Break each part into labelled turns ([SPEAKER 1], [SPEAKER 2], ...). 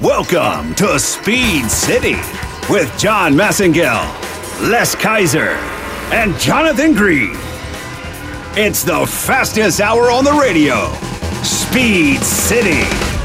[SPEAKER 1] Welcome to Speed City with John Massengill, Les Kaiser, and Jonathan Green. It's the fastest hour on the radio. Speed City.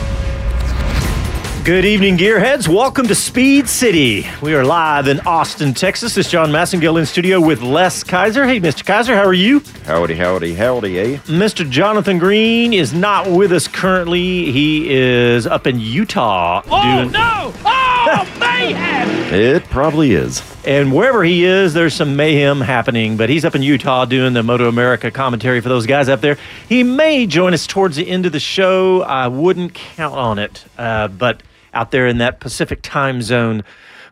[SPEAKER 2] Good evening, Gearheads. Welcome to Speed City. We are live in Austin, Texas. This is John Massengill in studio with Les Kaiser. Hey, Mr. Kaiser, how are you?
[SPEAKER 3] Howdy, howdy, howdy, eh?
[SPEAKER 2] Mr. Jonathan Green is not with us currently. He is up in Utah.
[SPEAKER 4] Oh, no! Oh, mayhem!
[SPEAKER 3] It probably is.
[SPEAKER 2] And wherever he is, there's some mayhem happening. But he's up in Utah doing the Moto America commentary for those guys up there. He may join us towards the end of the show. I wouldn't count on it. Uh, but out there in that Pacific time zone.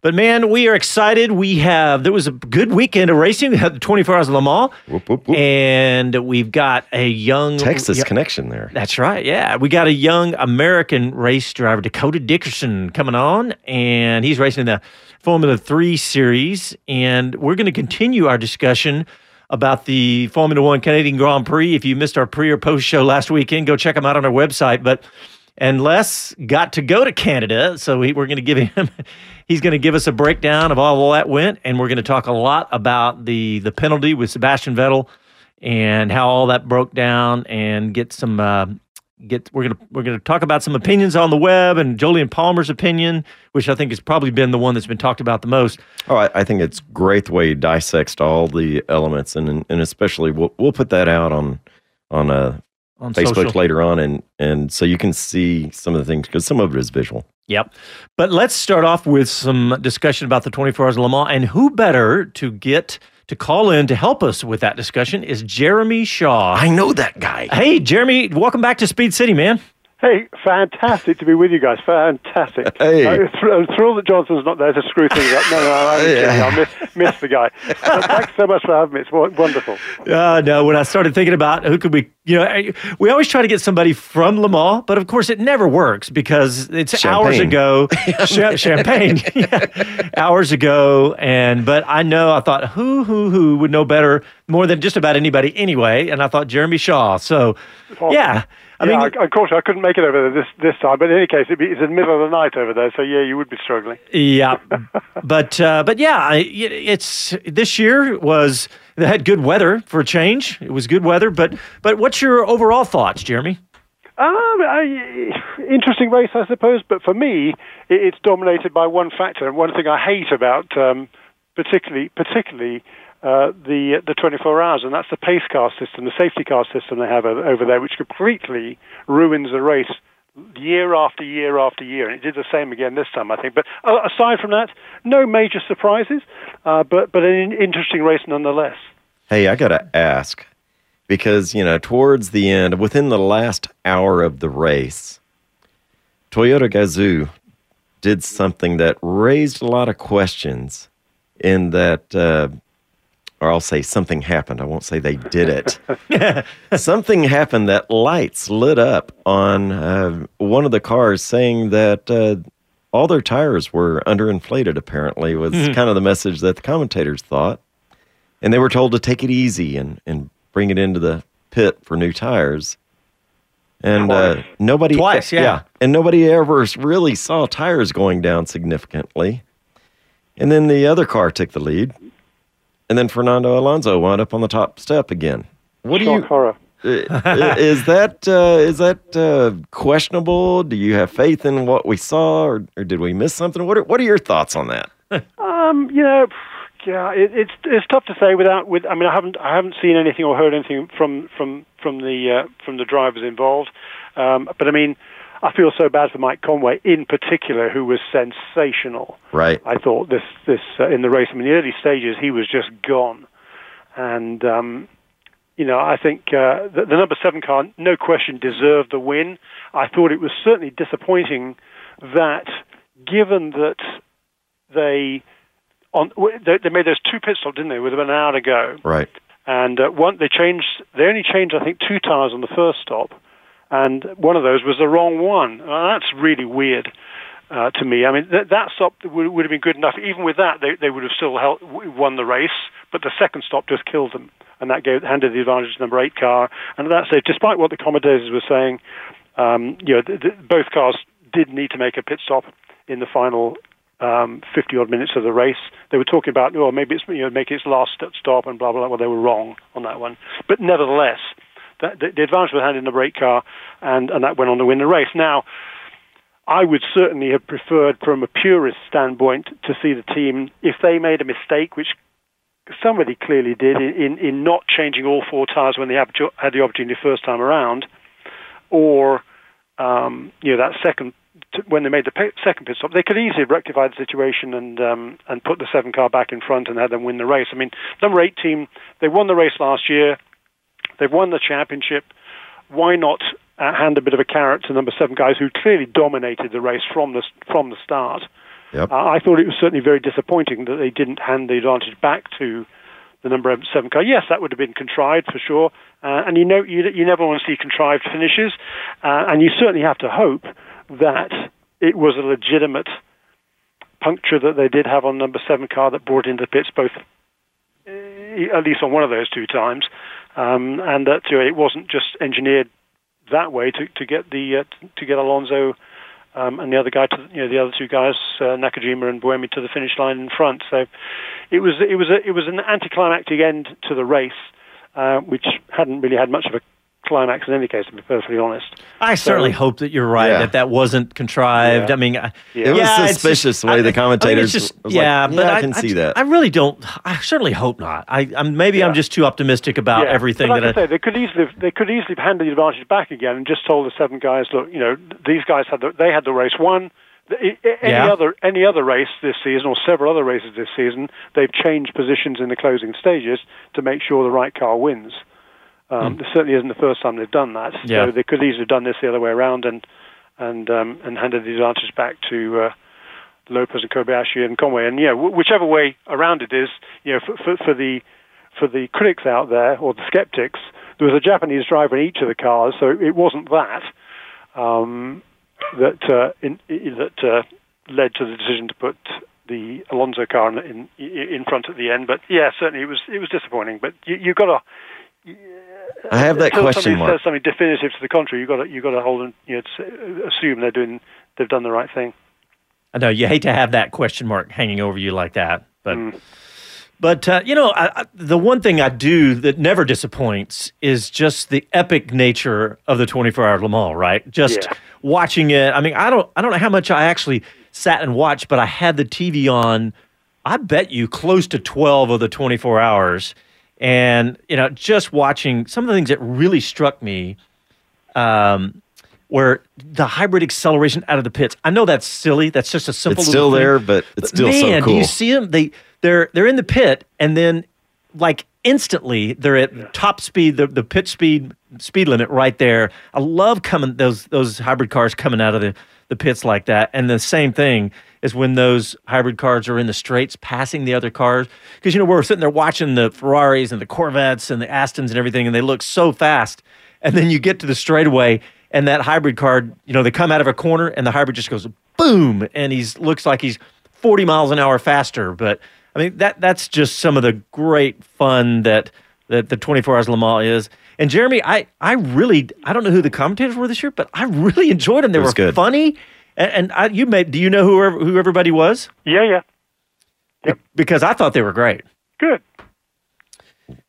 [SPEAKER 2] But man, we are excited. We have there was a good weekend of racing. We had the 24 Hours of Le Mans,
[SPEAKER 3] Whoop, whoop, whoop.
[SPEAKER 2] and we've got a young
[SPEAKER 3] Texas
[SPEAKER 2] yeah,
[SPEAKER 3] connection there.
[SPEAKER 2] That's right. Yeah, we got a young American race driver, Dakota Dickerson, coming on, and he's racing in the Formula Three series. And we're going to continue our discussion about the Formula One Canadian Grand Prix. If you missed our pre or post show last weekend, go check them out on our website. But and Les got to go to Canada, so we, we're going to give him. He's going to give us a breakdown of all that went, and we're going to talk a lot about the the penalty with Sebastian Vettel and how all that broke down, and get some uh, get. We're gonna we're gonna talk about some opinions on the web and Jolyon Palmer's opinion, which I think has probably been the one that's been talked about the most.
[SPEAKER 3] Oh, I, I think it's great the way he dissects all the elements, and and especially we'll we'll put that out on on uh,
[SPEAKER 2] On
[SPEAKER 3] Facebook
[SPEAKER 2] social.
[SPEAKER 3] later on, and and so you can see some of the things because some of it is visual.
[SPEAKER 2] Yep. But let's start off with some discussion about the 24 Hours of Le Mans. And who better to get to call in to help us with that discussion is Jeremy Shaw.
[SPEAKER 3] I know that guy.
[SPEAKER 2] Hey, Jeremy, welcome back to Speed City, man.
[SPEAKER 5] Hey, fantastic to be with you guys. Fantastic.
[SPEAKER 3] Hey.
[SPEAKER 5] I'm thr- I'm thrilled that Johnson's not there to screw things up. No, no, I'm kidding. I miss, miss the guy. But thanks so much for having me. It's wonderful.
[SPEAKER 2] Uh, no, when I started thinking about who could we, you know, we always try to get somebody from Le Mans, but of course it never works because it's hours ago. Cha- champagne, yeah, hours ago, and but I know I thought who who who would know better more than just about anybody anyway, and I thought Jeremy Shaw. So, yeah, I
[SPEAKER 5] yeah,
[SPEAKER 2] mean,
[SPEAKER 5] I, course, I couldn't make it over there this, this time. But in any case, it'd be, it's in the middle of the night over there. So, yeah, you would be struggling.
[SPEAKER 2] Yeah, but uh, but yeah, it's this year was they had good weather for a change. It was good weather, but but what's your overall thoughts, Jeremy?
[SPEAKER 5] Um, I, interesting race, I suppose. But for me, it, it's dominated by one factor, and one thing I hate about, um, particularly, particularly uh, the the 24 hours, and that's the pace car system, the safety car system they have over, there, which completely ruins the race year after year after year. And it did the same again this time, I think. But uh, aside from that, no major surprises, uh, but but an interesting race nonetheless.
[SPEAKER 3] Hey, I gotta ask because you know towards the end, within the last hour of the race, Toyota Gazoo did something that raised a lot of questions. In that, uh, or I'll say something happened. I won't say they did it. something happened that lights lit up on uh, one of the cars, saying that. Uh, all their tires were underinflated, apparently, was kind of the message that the commentators thought and they were told to take it easy and, and bring it into the pit for new tires. And uh, nobody
[SPEAKER 2] Twice, yeah.
[SPEAKER 3] and nobody ever really saw tires going down significantly. And then the other car took the lead, and then Fernando Alonso wound up on the top step again. What do
[SPEAKER 5] Shock
[SPEAKER 3] you?
[SPEAKER 5] horror.
[SPEAKER 3] uh, is that uh, is that uh, questionable? Do you have faith in what we saw, or, or did we miss something? What are, what are your thoughts on that?
[SPEAKER 5] Um, you know, yeah, it, it's it's tough to say without with. I mean, I haven't I haven't seen anything or heard anything from from from the uh, from the drivers involved. Um, but I mean, I feel so bad for Mike Conway in particular, who was sensational.
[SPEAKER 3] Right.
[SPEAKER 5] I thought this this uh, in the race. I mean, the early stages he was just gone, and um, you know I think uh, the, the number seven car, no question, deserved the win. I thought it was certainly disappointing that given that they on they, they made those two pit stops, didn't they, with about an hour to go,
[SPEAKER 3] Right.
[SPEAKER 5] and uh, one they changed. They only changed, I think, two tires on the first stop, and one of those was the wrong one. Uh, that's really weird. Uh, to me, I mean th- that stop would, would have been good enough. Even with that, they, they would have still held, won the race. But the second stop just killed them, and that gave handed the advantage to the number eight car. And at that stage, despite what the commentators were saying, um, you know, th- th- both cars did need to make a pit stop in the final um, 50 odd minutes of the race. They were talking about, oh, maybe it's, you know, make its last stop and blah, blah, blah. Well, they were wrong on that one. But nevertheless, that, the, the advantage was had in the brake car, and, and that went on to win the race. Now, I would certainly have preferred, from a purist standpoint, to see the team, if they made a mistake, which somebody clearly did, in, in not changing all four tyres when they had the opportunity first time around, or um, you know that second when they made the second pit stop, they could easily have rectified the situation and um, and put the seven car back in front and had them win the race. I mean, number eight team, they won the race last year, they've won the championship. Why not uh, hand a bit of a carrot to number seven guys who clearly dominated the race from the from the start?
[SPEAKER 3] Yep.
[SPEAKER 5] Uh, I thought it was certainly very disappointing that they didn't hand the advantage back to the number seven car. Yes, that would have been contrived for sure, uh, and you know you, you never want to see contrived finishes, uh, and you certainly have to hope that it was a legitimate puncture that they did have on number seven car that brought into the pits both, uh, at least on one of those two times, um, and that know, it wasn't just engineered that way to, to get the uh, to get Alonso um, and the other guy, to, you know, the other two guys, uh, Nakajima and Buemi, to the finish line in front. So it was it was a, it was an anticlimactic end to the race, uh, which hadn't really had much of a climax in any case, to be perfectly honest.
[SPEAKER 2] I certainly hope that you're right
[SPEAKER 3] Yeah.
[SPEAKER 2] that that wasn't contrived.
[SPEAKER 5] Yeah.
[SPEAKER 2] I mean, I-
[SPEAKER 5] It
[SPEAKER 3] was
[SPEAKER 2] yeah,
[SPEAKER 3] suspicious
[SPEAKER 2] just-
[SPEAKER 3] the way the
[SPEAKER 2] I- I mean,
[SPEAKER 3] commentators
[SPEAKER 2] just,
[SPEAKER 3] was like,
[SPEAKER 2] yeah,
[SPEAKER 3] yeah,
[SPEAKER 2] but
[SPEAKER 3] I can see
[SPEAKER 2] just-
[SPEAKER 3] that.
[SPEAKER 2] I really don't. I certainly hope not. I, I'm maybe I'm just too optimistic about
[SPEAKER 5] Yeah,
[SPEAKER 2] everything
[SPEAKER 5] but
[SPEAKER 2] that I,
[SPEAKER 5] I say, they could easily they could easily have handed the advantage back again and just told the seven guys, look, you know, these guys had the, they had the race won. The- Any
[SPEAKER 2] Yeah.
[SPEAKER 5] other any other race this season, or several other races this season, they've changed positions in the closing stages to make sure the right car wins. Um, This certainly isn't the first time they've done that.
[SPEAKER 2] Yeah.
[SPEAKER 5] So they could easily have done this the other way around and and um, and handed the advantage back to uh, Lopez and Kobayashi and Conway. And yeah, wh- whichever way around it is, you know, for, for, for the for the critics out there or the skeptics, there was a Japanese driver in each of the cars, so it wasn't that um, that uh, in, that uh, led to the decision to put the Alonso car in, in in front at the end. But yeah, certainly it was it was disappointing. But you, you've got to.
[SPEAKER 3] I have that
[SPEAKER 5] until
[SPEAKER 3] question
[SPEAKER 5] somebody
[SPEAKER 3] mark.
[SPEAKER 5] says something definitive to the contrary, you've got to you got to hold and you know, assume they're doing they've done the right thing.
[SPEAKER 2] I know you hate to have that question mark hanging over you like that, but
[SPEAKER 5] Mm.
[SPEAKER 2] but uh, you know I, I, the one thing I do that never disappoints is just the epic nature of the 24 hour Le Mans. Right, just
[SPEAKER 5] Yeah.
[SPEAKER 2] watching it. I mean, I don't I don't know how much I actually sat and watched, but I had the TV on. I bet you close to 12 of the 24 hours, and you know just watching some of the things that really struck me um, where the hybrid acceleration out of the pits. I know that's silly. That's just a simple.
[SPEAKER 3] It's
[SPEAKER 2] little
[SPEAKER 3] still
[SPEAKER 2] thing.
[SPEAKER 3] there, but it's still so
[SPEAKER 2] man,
[SPEAKER 3] cool.
[SPEAKER 2] do you see them? They they're they're in the pit, and then like instantly they're at top speed, the the pit speed speed limit right there. I love coming those those hybrid cars coming out of the the pits like that. And the same thing is when those hybrid cars are in the straights passing the other cars. Because, you know, we're sitting there watching the Ferraris and the Corvettes and the Astons and everything, and they look so fast. And then you get to the straightaway, and that hybrid car, you know, they come out of a corner, and the hybrid just goes boom, and he's looks like he's 40 miles an hour faster. But I mean, that that's just some of the great fun that that the 24 Hours Le Mans is. And Jeremy, I I really I don't know who the commentators were this year, but I really enjoyed them. They were
[SPEAKER 3] good.
[SPEAKER 2] funny, and, and I, you made. Do you know who who everybody was?
[SPEAKER 5] Yeah, yeah,
[SPEAKER 2] Because I thought they were great.
[SPEAKER 5] good.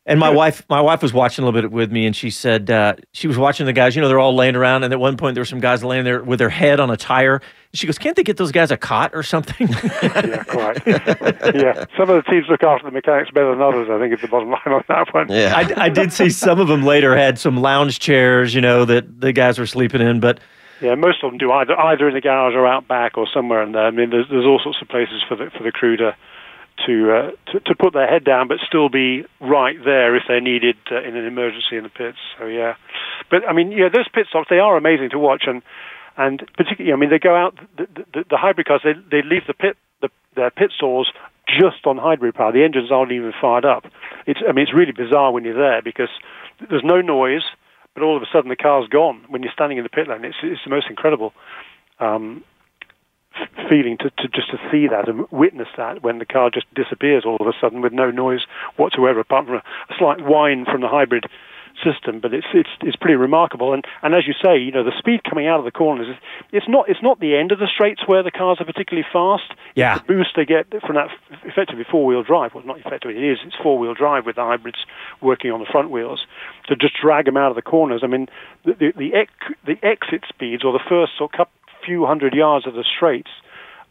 [SPEAKER 2] And my wife, my wife was watching a little bit with me, and she said uh, she was watching the guys. You know, they're all laying around, and at one point there were some guys laying there with their head on a tire. She goes, "Can't they get those guys a cot or something?"
[SPEAKER 5] Yeah, quite. yeah, some of the teams look after the mechanics better than others. I think is the bottom line on that one.
[SPEAKER 3] Yeah.
[SPEAKER 2] I, I did see some of them later had some lounge chairs, you know, that the guys were sleeping in. But
[SPEAKER 5] Yeah, most of them do either either in the garage or out back or somewhere in there. I mean, there's there's all sorts of places for the for the crew to to uh, to, to put their head down, but still be right there if they're needed uh, in an emergency in the pits. So yeah, but I mean, yeah, those pit stops they are amazing to watch, and and particularly, I mean, they go out the, the, the hybrid cars. They they leave the pit the, their pit stalls just on hybrid power. The engines aren't even fired up. It's I mean, it's really bizarre when you're there because there's no noise, but all of a sudden the car's gone when you're standing in the pit lane. It's it's the most incredible. Um, feeling to, to just to see that and witness that when the car just disappears all of a sudden with no noise whatsoever apart from a, a slight whine from the hybrid system. But it's it's it's pretty remarkable. And and as you say you know the speed coming out of the corners is it's not it's not the end of the straights where the cars are particularly fast.
[SPEAKER 2] Yeah.
[SPEAKER 5] the boost they get from that effectively four wheel drive. Well not effectively it is. It's four wheel drive with the hybrids working on the front wheels to just drag them out of the corners. I mean the the the, ec- the exit speeds or the first or couple few hundred yards of the straights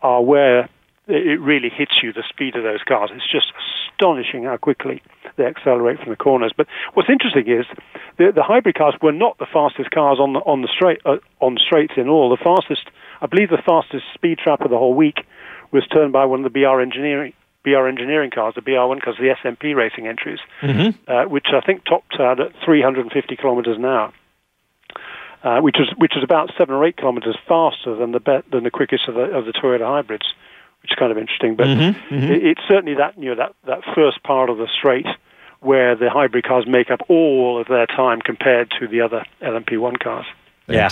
[SPEAKER 5] are where it really hits you, the speed of those cars. It's just astonishing how quickly they accelerate from the corners. But what's interesting is the, the hybrid cars were not the fastest cars on the, on the straight uh, on straights in all. The fastest, I believe, the fastest speed trap of the whole week was turned by one of the BR engineering BR engineering cars, the BR1, because the SMP racing entries, uh, which I think topped out at 350 kilometers an hour uh, which is which was about seven or eight kilometers faster than the be- than the quickest of the of the Toyota hybrids, which is kind of interesting. But It, it's certainly that you know that that first part of the straight where the hybrid cars make up all of their time compared to the other LMP1 cars.
[SPEAKER 2] Yeah.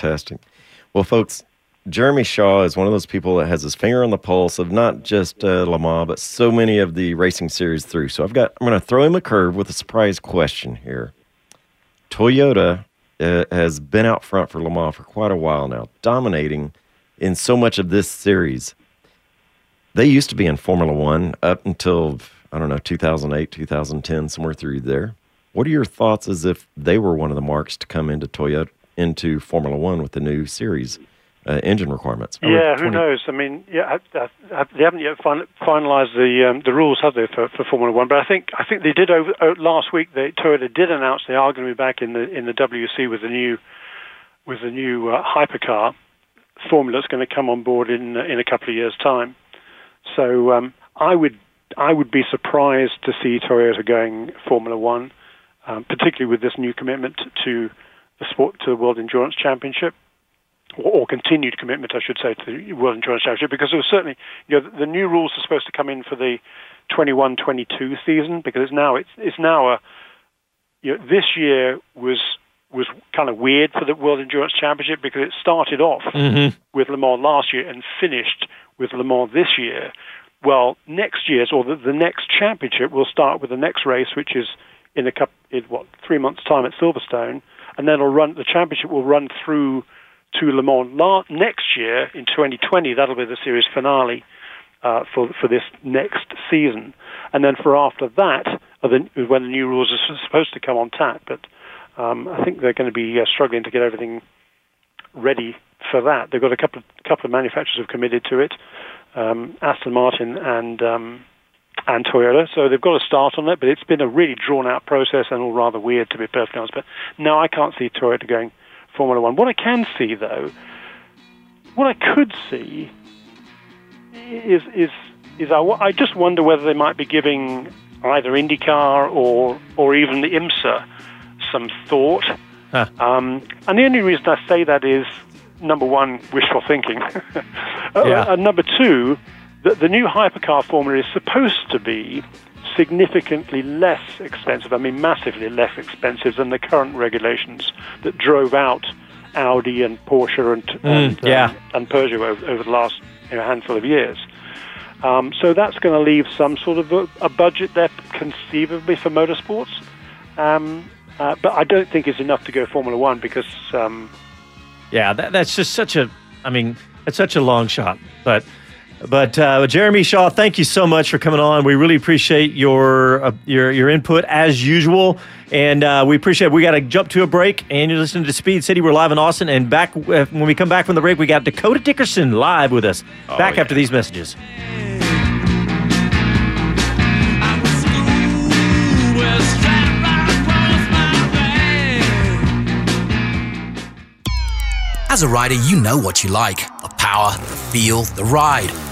[SPEAKER 3] Well, folks, Jeremy Shaw is one of those people that has his finger on the pulse of not just uh, Le Mans, but so many of the racing series through. So I've got, I'm going to throw him a curve with a surprise question here. Toyota uh, has been out front for Le Mans for quite a while now, dominating in so much of this series. They used to be in Formula One up until, I don't know, 2008, 2010, somewhere through there. What are your thoughts as if they were one of the marks to come into Toyota, into Formula One with the new series uh, engine requirements?
[SPEAKER 5] Yeah, who knows? I mean, yeah, I, I, I, they haven't yet fin- finalised the um, the rules, have they, for, for Formula One? But I think I think they did over uh, last week. They Toyota did announce they are going to be back in the in the WEC with the new with the new uh, hypercar formula that's going to come on board in uh, in a couple of years' time. So um, I would I would be surprised to see Toyota going Formula One, um, particularly with this new commitment to the sport to the World Endurance Championship or, continued commitment, I should say, to the World Endurance Championship, because it was certainly, you know, the, new rules are supposed to come in for the 21-22 season, because it's now it's it's now a, you know, this year was was kind of weird for the World Endurance Championship because it started off mm-hmm. with Le Mans last year and finished with Le Mans this year. Well, next year's or the, the next championship will start with the next race, which is in a couple, in what three months' time at Silverstone, and then it'll run. The championship will run through to Le Mans la- next year in 2020. That'll be the series finale uh, for for this next season, and then for after that, when the new rules are supposed to come on tap. But um, I think they're going to be uh, struggling to get everything ready for that. They've got a couple of, couple of manufacturers have committed to it, um, Aston Martin and um, and Toyota. So they've got a start on it, but it's been a really drawn out process and all rather weird to be perfectly honest. But no, I can't see Toyota going Formula One. What I can see though, what I could see is is is I, I just wonder whether they might be giving either IndyCar or or even the IMSA some thought.
[SPEAKER 2] Huh.
[SPEAKER 5] Um, and the only reason I say that is number one, wishful thinking, Uh, and number two, that the new hypercar formula is supposed to be significantly less expensive. I mean, massively less expensive than the current regulations that drove out Audi and Porsche and and,
[SPEAKER 2] yeah.
[SPEAKER 5] um, and Peugeot over, over the last you know, handful of years. Um, so that's going to leave some sort of a, a budget there, conceivably, for motorsports. Um, uh, but I don't think it's enough to go Formula One because um,
[SPEAKER 2] Yeah, that, that's just such a. I mean, it's such a long shot. But, but uh, Jeremy Shaw, thank you so much for coming on. We really appreciate your uh, your your input as usual, and uh, we appreciate. We got to jump to a break, and you're listening to Speed City. We're live in Austin, and back uh, when we come back from the break, we got Dakota Dickerson live with us. back
[SPEAKER 3] yeah.
[SPEAKER 2] after these messages.
[SPEAKER 6] As a rider, you know what you like the power, the feel, the ride.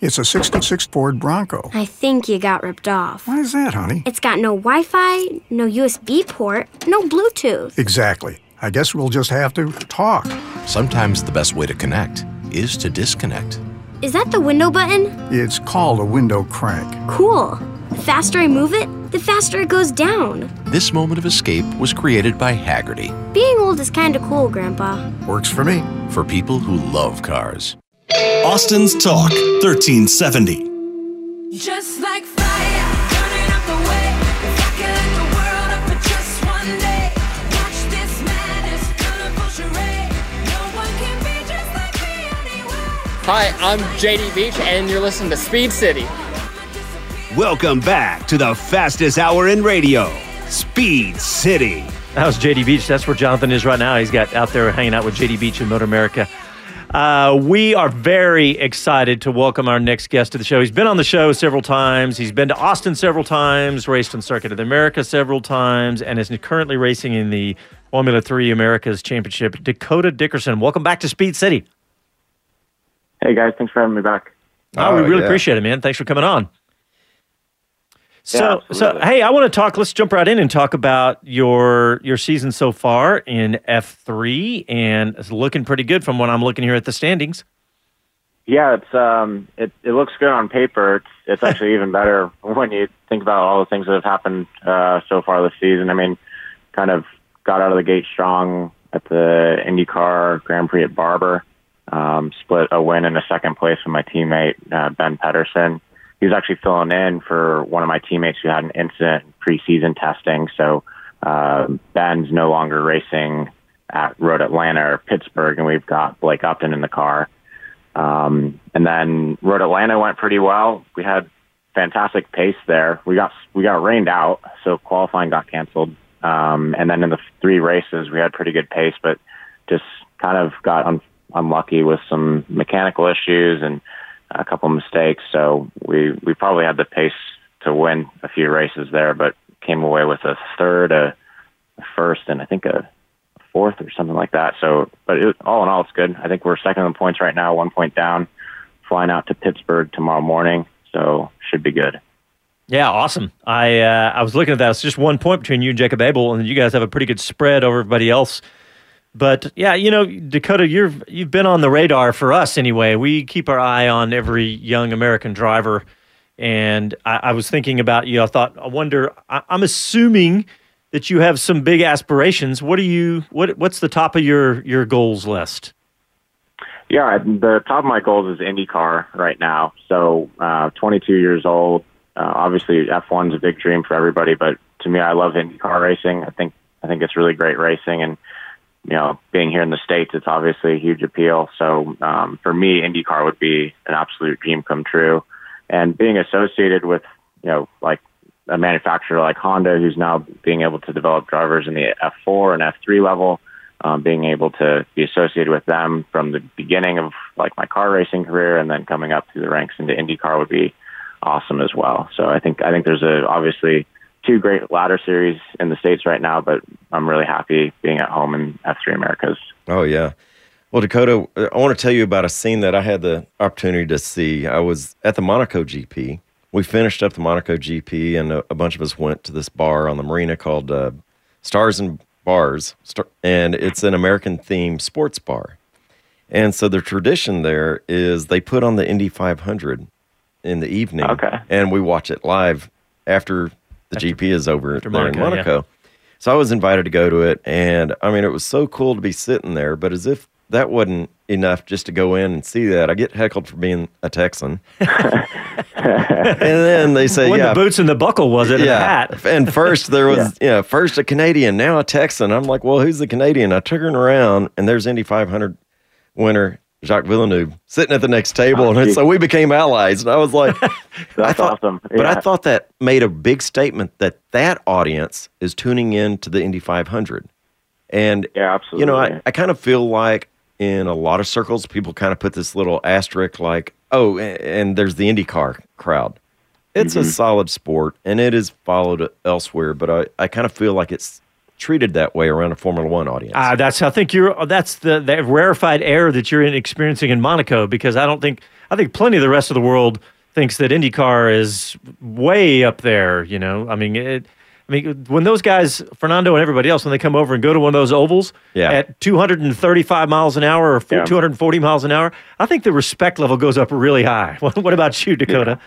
[SPEAKER 7] It's a 66 Ford Bronco.
[SPEAKER 8] I think you got ripped off.
[SPEAKER 7] Why is that, honey?
[SPEAKER 8] It's got no Wi Fi, no USB port, no Bluetooth.
[SPEAKER 7] Exactly. I guess we'll just have to talk.
[SPEAKER 9] Sometimes the best way to connect is to disconnect.
[SPEAKER 8] Is that the window button?
[SPEAKER 7] It's called a window crank.
[SPEAKER 8] Cool. The faster I move it, the faster it goes down.
[SPEAKER 9] This moment of escape was created by Hagerty
[SPEAKER 8] Being old is kinda cool, Grandpa.
[SPEAKER 7] Works for me.
[SPEAKER 9] for people who love cars.
[SPEAKER 1] Austin's Talk 1370.
[SPEAKER 10] Just like fire, burning up the way. If I the world up for just one day. Watch this madness, colorful charade. No one can be just like me anyway.
[SPEAKER 11] Hi, I'm JD Beach, and you're listening to Speed City.
[SPEAKER 1] Welcome back to the fastest hour in radio, Speed City.
[SPEAKER 2] That was JD Beach. That's where Jonathan is right now. He's got out there hanging out with JD Beach in MotoAmerica. Uh, we are very excited to welcome our next guest to the show. He's been on the show several times. He's been to Austin several times, raced on Circuit of the America several times, and is currently racing in the Formula Three Americas Championship. Dakota Dickerson, welcome back to Speed City.
[SPEAKER 12] Hey guys, thanks for having me back.
[SPEAKER 2] Oh, we
[SPEAKER 3] Oh,
[SPEAKER 2] really
[SPEAKER 3] yeah.
[SPEAKER 2] appreciate it, man. Thanks for coming on. So,
[SPEAKER 12] Yeah,
[SPEAKER 2] so hey, I want to talk. Let's jump right in and talk about your your season so far in F three, and it's looking pretty good from what I'm looking here at the standings.
[SPEAKER 12] Yeah, it's um, it it looks good on paper. It's it's actually even better when you think about all the things that have happened uh, so far this season. I mean, kind of got out of the gate strong at the IndyCar Grand Prix at Barber. Um, split a win and a second place with my teammate uh, Ben Pedersen. He was actually filling in for one of my teammates who had an incident in preseason testing. So uh, Ben's no longer racing at Road Atlanta or Pittsburgh, and we've got Blake Upton in the car. Um, and then Road Atlanta went pretty well. We had fantastic pace there. We got we got rained out, so qualifying got canceled. Um, and then in the three races, we had pretty good pace, but just kind of got un- unlucky with some mechanical issues and a couple mistakes. So we we probably had the pace to win a few races there, but came away with a third, a, a first, and I think a fourth or something like that. So, but it, all in all, it's good. I think we're second in points right now, one point down, flying out to Pittsburgh tomorrow morning. So should be good.
[SPEAKER 2] Yeah, awesome. I uh, I was looking at that. It's just one point between you and Jacob Abel, and you guys have a pretty good spread over everybody else. But yeah, you know, Dakota, you're you've been on the radar for us anyway. We keep our eye on every young American driver, and I, I was thinking about you. I thought, I wonder. I, I'm assuming that you have some big aspirations. What are you? What What's the top of your your goals list?
[SPEAKER 12] Yeah, the top of my goals is IndyCar right now. So, uh, 22 years old. Uh, obviously, F1 is a big dream for everybody, but to me, I love IndyCar racing. I think I think it's really great racing, and you know, being here in the states, it's obviously a huge appeal. So, um, for me, IndyCar would be an absolute dream come true, and being associated with you know like a manufacturer like Honda, who's now being able to develop drivers in the F4 and F3 level um, being able to be associated with them from the beginning of like my car racing career and then coming up through the ranks into IndyCar would be awesome as well. So I think I think there's a obviously two great ladder series in the states right now, but I'm really happy being at home in F3 Americas.
[SPEAKER 3] Oh yeah. Well, Dakota, I want to tell you about a scene that I had the opportunity to see. I was at the Monaco GP. We finished up the Monaco GP, and a, a bunch of us went to this bar on the marina called uh, Stars and Bars, and it's an American themed sports bar. And so the tradition there is they put on the Indy 500 in the evening,
[SPEAKER 12] Okay.
[SPEAKER 3] and we watch it live after the GP is over
[SPEAKER 2] after
[SPEAKER 3] there in
[SPEAKER 2] Monaco, yeah.
[SPEAKER 3] So I was invited to go to it, and I mean, it was so cool to be sitting there. But as if that wasn't enough just to go in and see that, I get heckled for being a Texan. and then they say,
[SPEAKER 2] when
[SPEAKER 3] "Yeah,
[SPEAKER 2] the boots and the buckle was it? and hat.
[SPEAKER 3] and first there was, yeah. first a Canadian, now a Texan. I'm like, well, who's the Canadian? I turn around and there's Indy 500 winner Jacques Villeneuve sitting at the next table,
[SPEAKER 12] Oh,
[SPEAKER 3] and so we became allies. And I was like, I
[SPEAKER 12] That's
[SPEAKER 3] thought,
[SPEAKER 12] awesome.
[SPEAKER 3] but I thought that made a big statement that that audience is tuning in to the Indy 500. And
[SPEAKER 12] yeah, absolutely.
[SPEAKER 3] you know, I, I kind of feel like in a lot of circles, people kind of put this little asterisk like, oh, and there's the IndyCar crowd. It's a
[SPEAKER 12] Mhm.
[SPEAKER 3] solid sport and it is followed elsewhere, but I, I kind of feel like it's treated that way around a Formula One audience.
[SPEAKER 2] Uh, that's I think you're. That's the, the rarefied air that you're in experiencing in Monaco because I don't think I think plenty of the rest of the world thinks that IndyCar is way up there. You know, I mean, it, I mean, when those guys, Fernando and everybody else, when they come over and go to one of those ovals
[SPEAKER 3] Yeah.
[SPEAKER 2] at 235 miles an hour or
[SPEAKER 12] Yeah.
[SPEAKER 2] 240 miles an hour, I think the respect level goes up really high. What, what about you, Dakota?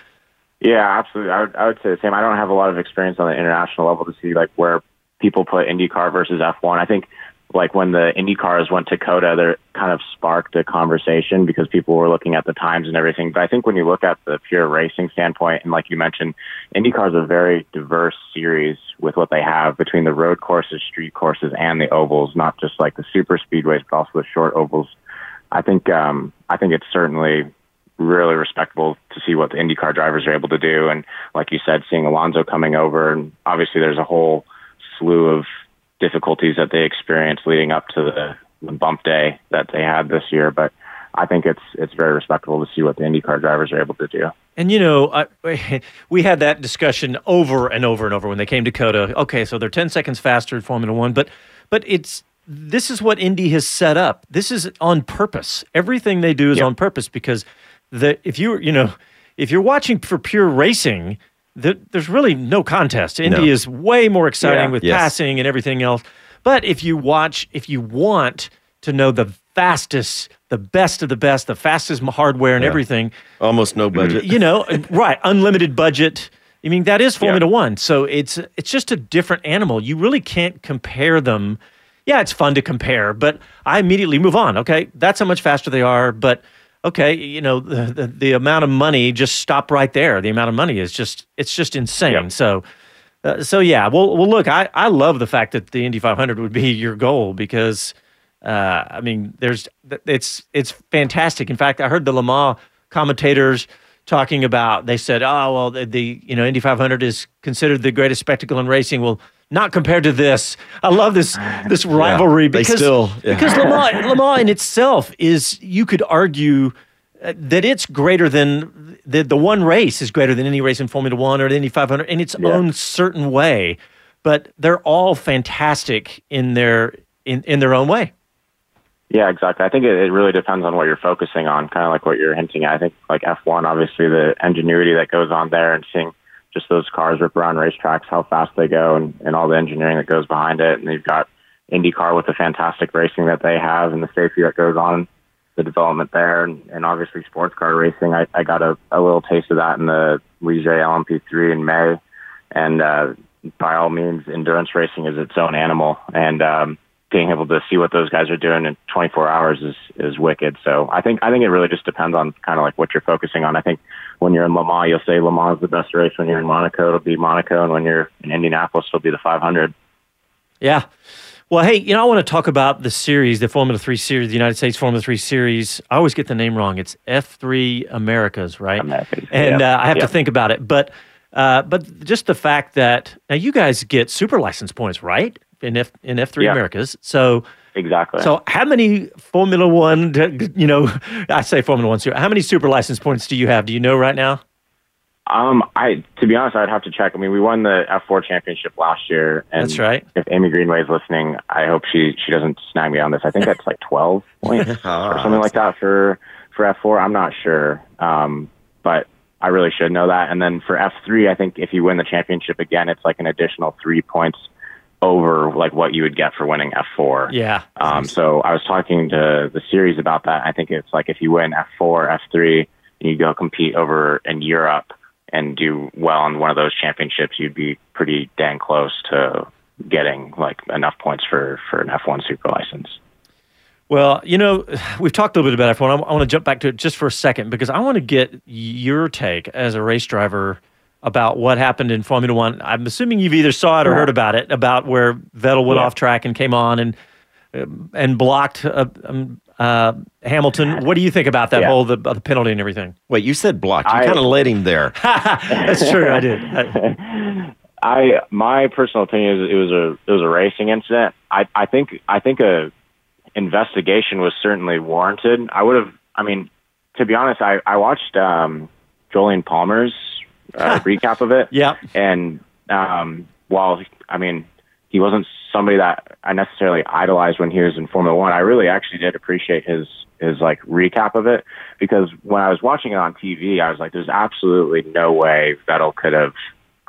[SPEAKER 12] Yeah, absolutely. I would, I would say the same. I don't have a lot of experience on the international level to see like where people put IndyCar versus F1. I think like when the Indy cars went to COTA, there kind of sparked a conversation because people were looking at the times and everything. But I think when you look at the pure racing standpoint, and like you mentioned, IndyCar is a very diverse series with what they have between the road courses, street courses, and the ovals, not just like the super speedways, but also the short ovals. I think um, I think it's certainly really respectable to see what the IndyCar drivers are able to do, and like you said, seeing Alonso coming over, and obviously there's a whole slew of difficulties that they experienced leading up to the, the bump day that they had this year. But I think it's it's very respectable to see what the IndyCar drivers are able to do.
[SPEAKER 2] And you know, I, we had that discussion over and over and over when they came to COTA. Okay, so they're ten seconds faster in Formula One, but but it's this is what Indy has set up. This is on purpose. Everything they do is on purpose because the if you you know if you're watching for pure racing, the, there's really no contest. Indy
[SPEAKER 3] No.
[SPEAKER 2] is way more exciting
[SPEAKER 3] Yeah.
[SPEAKER 2] with
[SPEAKER 3] Yes.
[SPEAKER 2] passing and everything else. But if you watch, if you want to know the fastest, the best of the best, the fastest hardware and
[SPEAKER 3] Yeah.
[SPEAKER 2] everything,
[SPEAKER 3] Almost no budget.
[SPEAKER 2] you know, uh, right? Unlimited budget. I mean, that is Formula One, so it's it's just a different animal. You really can't compare them. Yeah, it's fun to compare, but I immediately move on. Okay, that's how much faster they are. But okay, you know, the the, the amount of money just stop right there. The amount of money is just it's just insane. So. Uh, so yeah, well, well, look, I, I love the fact that the Indy 500 would be your goal because, uh, I mean, there's it's it's fantastic. In fact, I heard the Le Mans commentators talking about. They said, "Oh, well, the, the you know Indy 500 is considered the greatest spectacle in racing." Well, not compared to this. I love this this rivalry
[SPEAKER 3] they
[SPEAKER 2] because
[SPEAKER 3] still- yeah.
[SPEAKER 2] because Le Mans, Le Mans in itself is you could argue uh, that it's greater than the the one race is greater than any race in Formula One or Indy 500 in its own certain way, but they're all fantastic in their in, in their own way.
[SPEAKER 12] Yeah, exactly. I think it, it really depends on what you're focusing on, kind of like what you're hinting at. I think like F1, obviously the ingenuity that goes on there and seeing just those cars rip around racetracks, how fast they go and, and all the engineering that goes behind it. And you've got IndyCar with the fantastic racing that they have and the safety that goes on, the development there. And, and obviously sports car racing. I, I got a, a little taste of that in the Ligier LMP3 in May. And, uh, by all means, endurance racing is its own animal. And, um, being able to see what those guys are doing in 24 hours is is wicked. So I think I think it really just depends on kind of like what you're focusing on. I think when you're in Le Mans, you'll say Le Mans is the best race. When you're in Monaco, it'll be Monaco, and when you're in Indianapolis, it'll be the 500.
[SPEAKER 2] Yeah. Well, hey, you know, I want to talk about the series, the Formula Three series, the United States Formula Three series. I always get the name wrong. It's F3 Americas, right?
[SPEAKER 12] Americas.
[SPEAKER 2] And
[SPEAKER 12] Yep.
[SPEAKER 2] uh, I have to think about it. But uh, but just the fact that now you guys get super license points, right? In F in F3
[SPEAKER 12] Yeah.
[SPEAKER 2] Americas. So
[SPEAKER 12] Exactly.
[SPEAKER 2] so how many Formula One? You know, I say Formula One. How many super license points do you have? Do you know right now?
[SPEAKER 12] Um, I to be honest, I'd have to check. I mean, we won the F4 championship last year, and
[SPEAKER 2] That's right.
[SPEAKER 12] If Amy Greenway is listening, I hope she she doesn't snag me on this. I think that's like 12 points or something like that for for F4. I'm not sure, um, but I really should know that. And then for F3, I think if you win the championship again, it's like an additional three points over like what you would get for winning F4.
[SPEAKER 2] Yeah.
[SPEAKER 12] Um, so I was talking to the series about that. I think it's like if you win F4, F3, and you go compete over in Europe and do well in one of those championships, you'd be pretty dang close to getting like enough points for for an F1 super license.
[SPEAKER 2] Well, you know, we've talked a little bit about F1. I, I want to jump back to it just for a second because I want to get your take as a race driver about what happened in Formula One. I'm assuming you've either saw it or heard about it, about where Vettel went
[SPEAKER 12] Yeah.
[SPEAKER 2] off track and came on and um, and blocked uh, um, uh, Hamilton. What do you think about that
[SPEAKER 12] Yeah.
[SPEAKER 2] whole the, the penalty and everything?
[SPEAKER 3] Wait, you said blocked. You kind of let him there.
[SPEAKER 2] That's true. I did. I-
[SPEAKER 12] I my personal opinion is it was a it was a racing incident. I, I think I think a investigation was certainly warranted. I would have. I mean, to be honest, I I watched um, Jolyon Palmer's uh, recap of it.
[SPEAKER 2] Yeah.
[SPEAKER 12] And um, while I mean, he wasn't somebody that I necessarily idolized when he was in Formula One. I really actually did appreciate his his like recap of it because when I was watching it on TV, I was like, "There's absolutely no way Vettel could have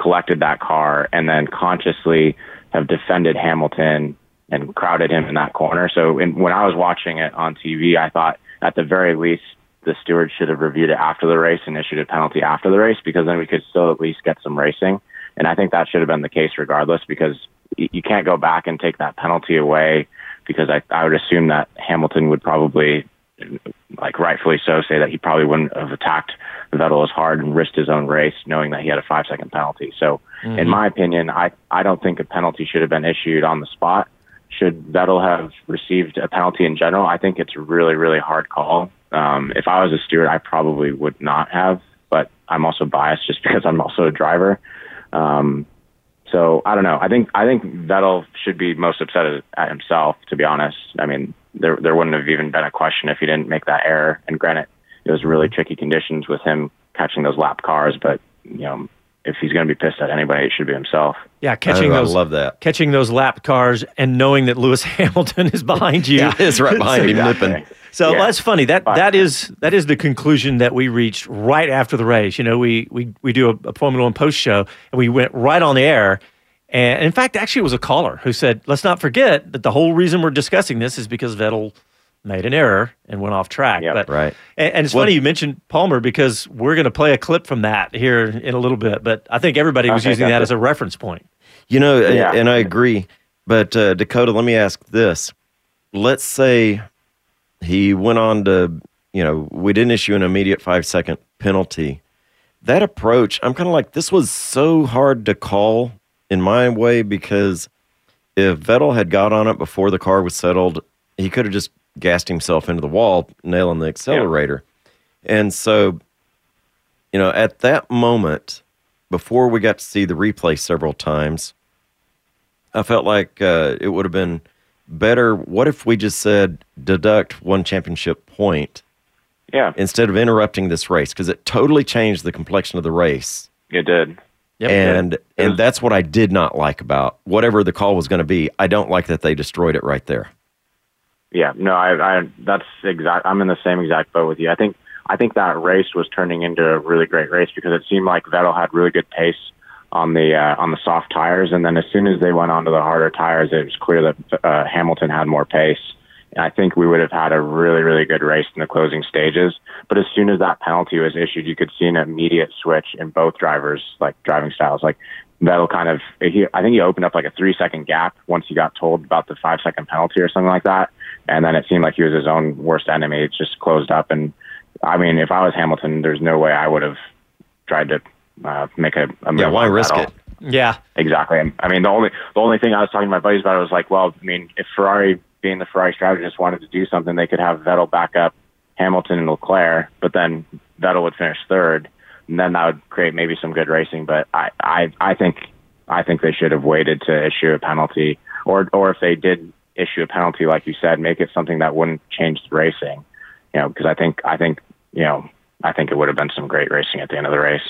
[SPEAKER 12] collected that car and then consciously have defended Hamilton and crowded him in that corner." So in, when I was watching it on TV, I thought at the very least the steward should have reviewed it after the race and issued a penalty after the race because then we could still at least get some racing. And I think that should have been the case regardless because you can't go back and take that penalty away because I, I would assume that Hamilton would probably, like rightfully so, say that he probably wouldn't have attacked Vettel as hard and risked his own race knowing that he had a five second penalty. So
[SPEAKER 13] Mhm.
[SPEAKER 12] in my opinion, I, I don't think a penalty should have been issued on the spot. Should Vettel have received a penalty in general? I think it's a really, really hard call. Um, if I was a steward, I probably would not have, but I'm also biased just because I'm also a driver. Um, so I don't know. I think I think Vettel should be most upset at- himself. To be honest, I mean there there wouldn't have even been a question if he didn't make that error. And granted, it was really tricky conditions with him catching those lap cars. But you know, if he's going to be pissed at anybody, it should be himself.
[SPEAKER 2] Yeah, catching oh,
[SPEAKER 3] I
[SPEAKER 2] those
[SPEAKER 3] love that.
[SPEAKER 2] catching those lap cars and knowing that Lewis Hamilton is behind you.
[SPEAKER 3] Yeah, is right behind him, nipping.
[SPEAKER 2] So
[SPEAKER 3] Yeah.
[SPEAKER 2] that's funny. That that is that is the conclusion that we reached right after the race. You know, we we we do a, a Formula One post show and we went right on the air. And in fact, actually, it was a caller who said, "Let's not forget that the whole reason we're discussing this is because Vettel made an error and went off track." But
[SPEAKER 3] Right.
[SPEAKER 2] and, and it's
[SPEAKER 3] Well-
[SPEAKER 2] funny you mentioned Palmer because we're going to play a clip from that here in a little bit. But I think everybody was
[SPEAKER 3] Okay,
[SPEAKER 2] using that
[SPEAKER 3] gotcha.
[SPEAKER 2] as a reference point.
[SPEAKER 3] You know, and-
[SPEAKER 2] Yeah.
[SPEAKER 3] and I agree. But uh, Dakota, let me ask this: Let's say he went on to, you know, we didn't issue an immediate five second penalty. That approach, I'm kind of like, this was so hard to call in my way because if Vettel had got on it before the car was settled, he could have just gassed himself into the wall, nailing the accelerator. And so, you know, at that moment, before we got to see the replay several times, I felt like uh, it would have been better. What if we just said deduct one championship point?
[SPEAKER 12] Yeah.
[SPEAKER 3] Instead of interrupting this race, because it totally changed the complexion of the race.
[SPEAKER 12] It did.
[SPEAKER 3] and and that's what I did not like about whatever the call was going to be. I don't like that they destroyed it right there.
[SPEAKER 12] Yeah, no, I, I that's exact. I'm in the same exact boat with you. I think I think that race was turning into a really great race because it seemed like Vettel had really good pace on the uh, on the soft tires, and then as soon as they went onto the harder tires, it was clear that uh, Hamilton had more pace. And I think we would have had a really really good race in the closing stages. But as soon as that penalty was issued, you could see an immediate switch in both drivers' like driving styles. Like Vettel kind of, he, I think he opened up like a three second gap once he got told about the five second penalty or something like that. And then it seemed like he was his own worst enemy. It just closed up. And I mean, if I was Hamilton, there's no way I would have tried to uh, make a, a move
[SPEAKER 3] Yeah, why risk
[SPEAKER 12] Vettel.
[SPEAKER 3] it?
[SPEAKER 2] Yeah.
[SPEAKER 12] Exactly. I mean, the only the only thing I was talking to my buddies about was like, well, I mean, if Ferrari, being the Ferrari strategist, wanted to do something, they could have Vettel back up Hamilton and Leclerc, but then Vettel would finish third, and then that would create maybe some good racing. But I, I, I think I think they should have waited to issue a penalty, or or if they did issue a penalty, like you said, make it something that wouldn't change the racing. You know, because I think I think you know I think it would have been some great racing at the end of the race.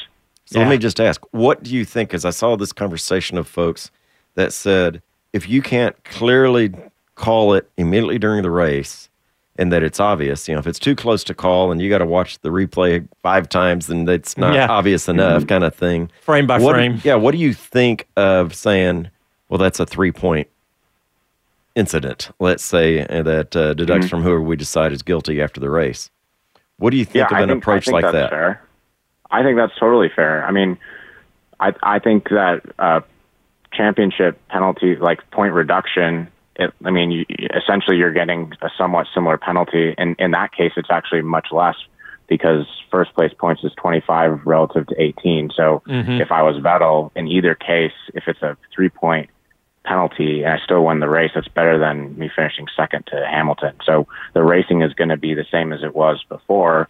[SPEAKER 3] So let me just ask, what do you think? Because I saw this conversation of folks that said, if you can't clearly call it immediately during the race and that it's obvious, you know, if it's too close to call and you got to watch the replay five times and it's not
[SPEAKER 2] Yeah.
[SPEAKER 3] obvious enough, mm-hmm. kind of thing.
[SPEAKER 2] Frame by
[SPEAKER 3] What-
[SPEAKER 2] frame.
[SPEAKER 3] Yeah. What do you think of saying, well, that's a three point incident, let's say, uh, that uh, deducts
[SPEAKER 12] Mhm.
[SPEAKER 3] from whoever we decide is guilty after the race? What do you think
[SPEAKER 12] yeah,
[SPEAKER 3] of an
[SPEAKER 12] think,
[SPEAKER 3] approach like that?
[SPEAKER 12] Fair. I think that's totally fair. I mean, I I think that uh, championship penalty, like point reduction. It, I mean, you, essentially, you're getting a somewhat similar penalty. And in that case, it's actually much less because first place points is 25 relative to 18. So
[SPEAKER 14] Mhm.
[SPEAKER 12] if I was Vettel, in either case, if it's a three point penalty and I still win the race, that's better than me finishing second to Hamilton. So the racing is going to be the same as it was before,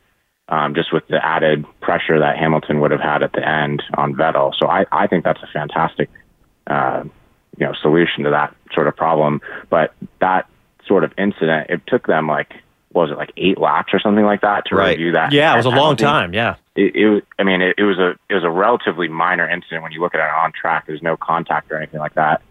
[SPEAKER 12] um, just with the added pressure that Hamilton would have had at the end on Vettel. So I, I think that's a fantastic uh, you know solution to that sort of problem. But that sort of incident, it took them like what was it like eight laps or something like that to
[SPEAKER 2] Right.
[SPEAKER 12] review that.
[SPEAKER 2] Yeah, it was a long time. Yeah.
[SPEAKER 12] It, it I mean, it, it was a it was a relatively minor incident when you look at it on track. There's no contact or anything like that.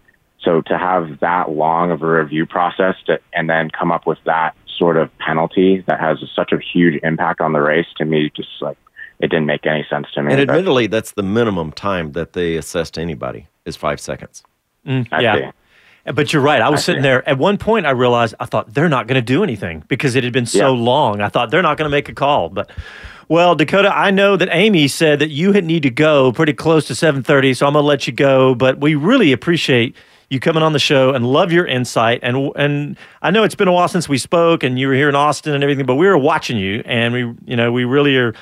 [SPEAKER 12] So to have that long of a review process to, and then come up with that sort of penalty that has such a huge impact on the race, to me, just like it didn't make any sense to me.
[SPEAKER 3] And
[SPEAKER 12] But-
[SPEAKER 3] admittedly, that's the minimum time that they assess to anybody is five seconds.
[SPEAKER 2] Mm, yeah. But you're right. I was
[SPEAKER 12] I
[SPEAKER 2] sitting there. At one point, I realized I thought they're not going to do anything because it had been so
[SPEAKER 12] Yeah.
[SPEAKER 2] long. I thought they're not going to make a call. But well, Dakota, I know that Amy said that you had need to go pretty close to 7:30, so I'm going to let you go. But we really appreciate you coming on the show and love your insight. And and I know it's been a while since we spoke, and you were here in Austin and everything. But we were watching you, and we you know we really are.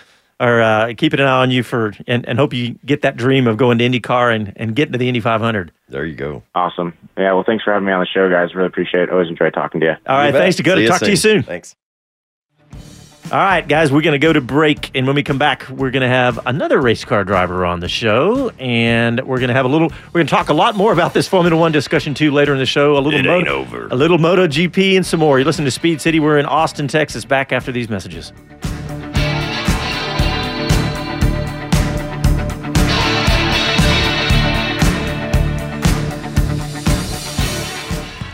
[SPEAKER 2] Are uh, keeping an eye on you for, and, and hope you get that dream of going to IndyCar and, and getting to the Indy 500.
[SPEAKER 3] There you go.
[SPEAKER 12] Awesome. Yeah. Well, thanks for having me on the show, guys. Really appreciate it. Always enjoy talking to you.
[SPEAKER 2] All right, thanks, Dakota. Talk to you soon.
[SPEAKER 3] Thanks.
[SPEAKER 2] All right, guys, we're going to go to break. And when we come back, we're going to have another race car driver on the show. And we're going to have a little, we're going to talk a lot more about this Formula One discussion too later in the show. A little
[SPEAKER 1] It ain't over.
[SPEAKER 2] A little Moto GP and some more. You listen to Speed City. We're in Austin, Texas. Back after these messages.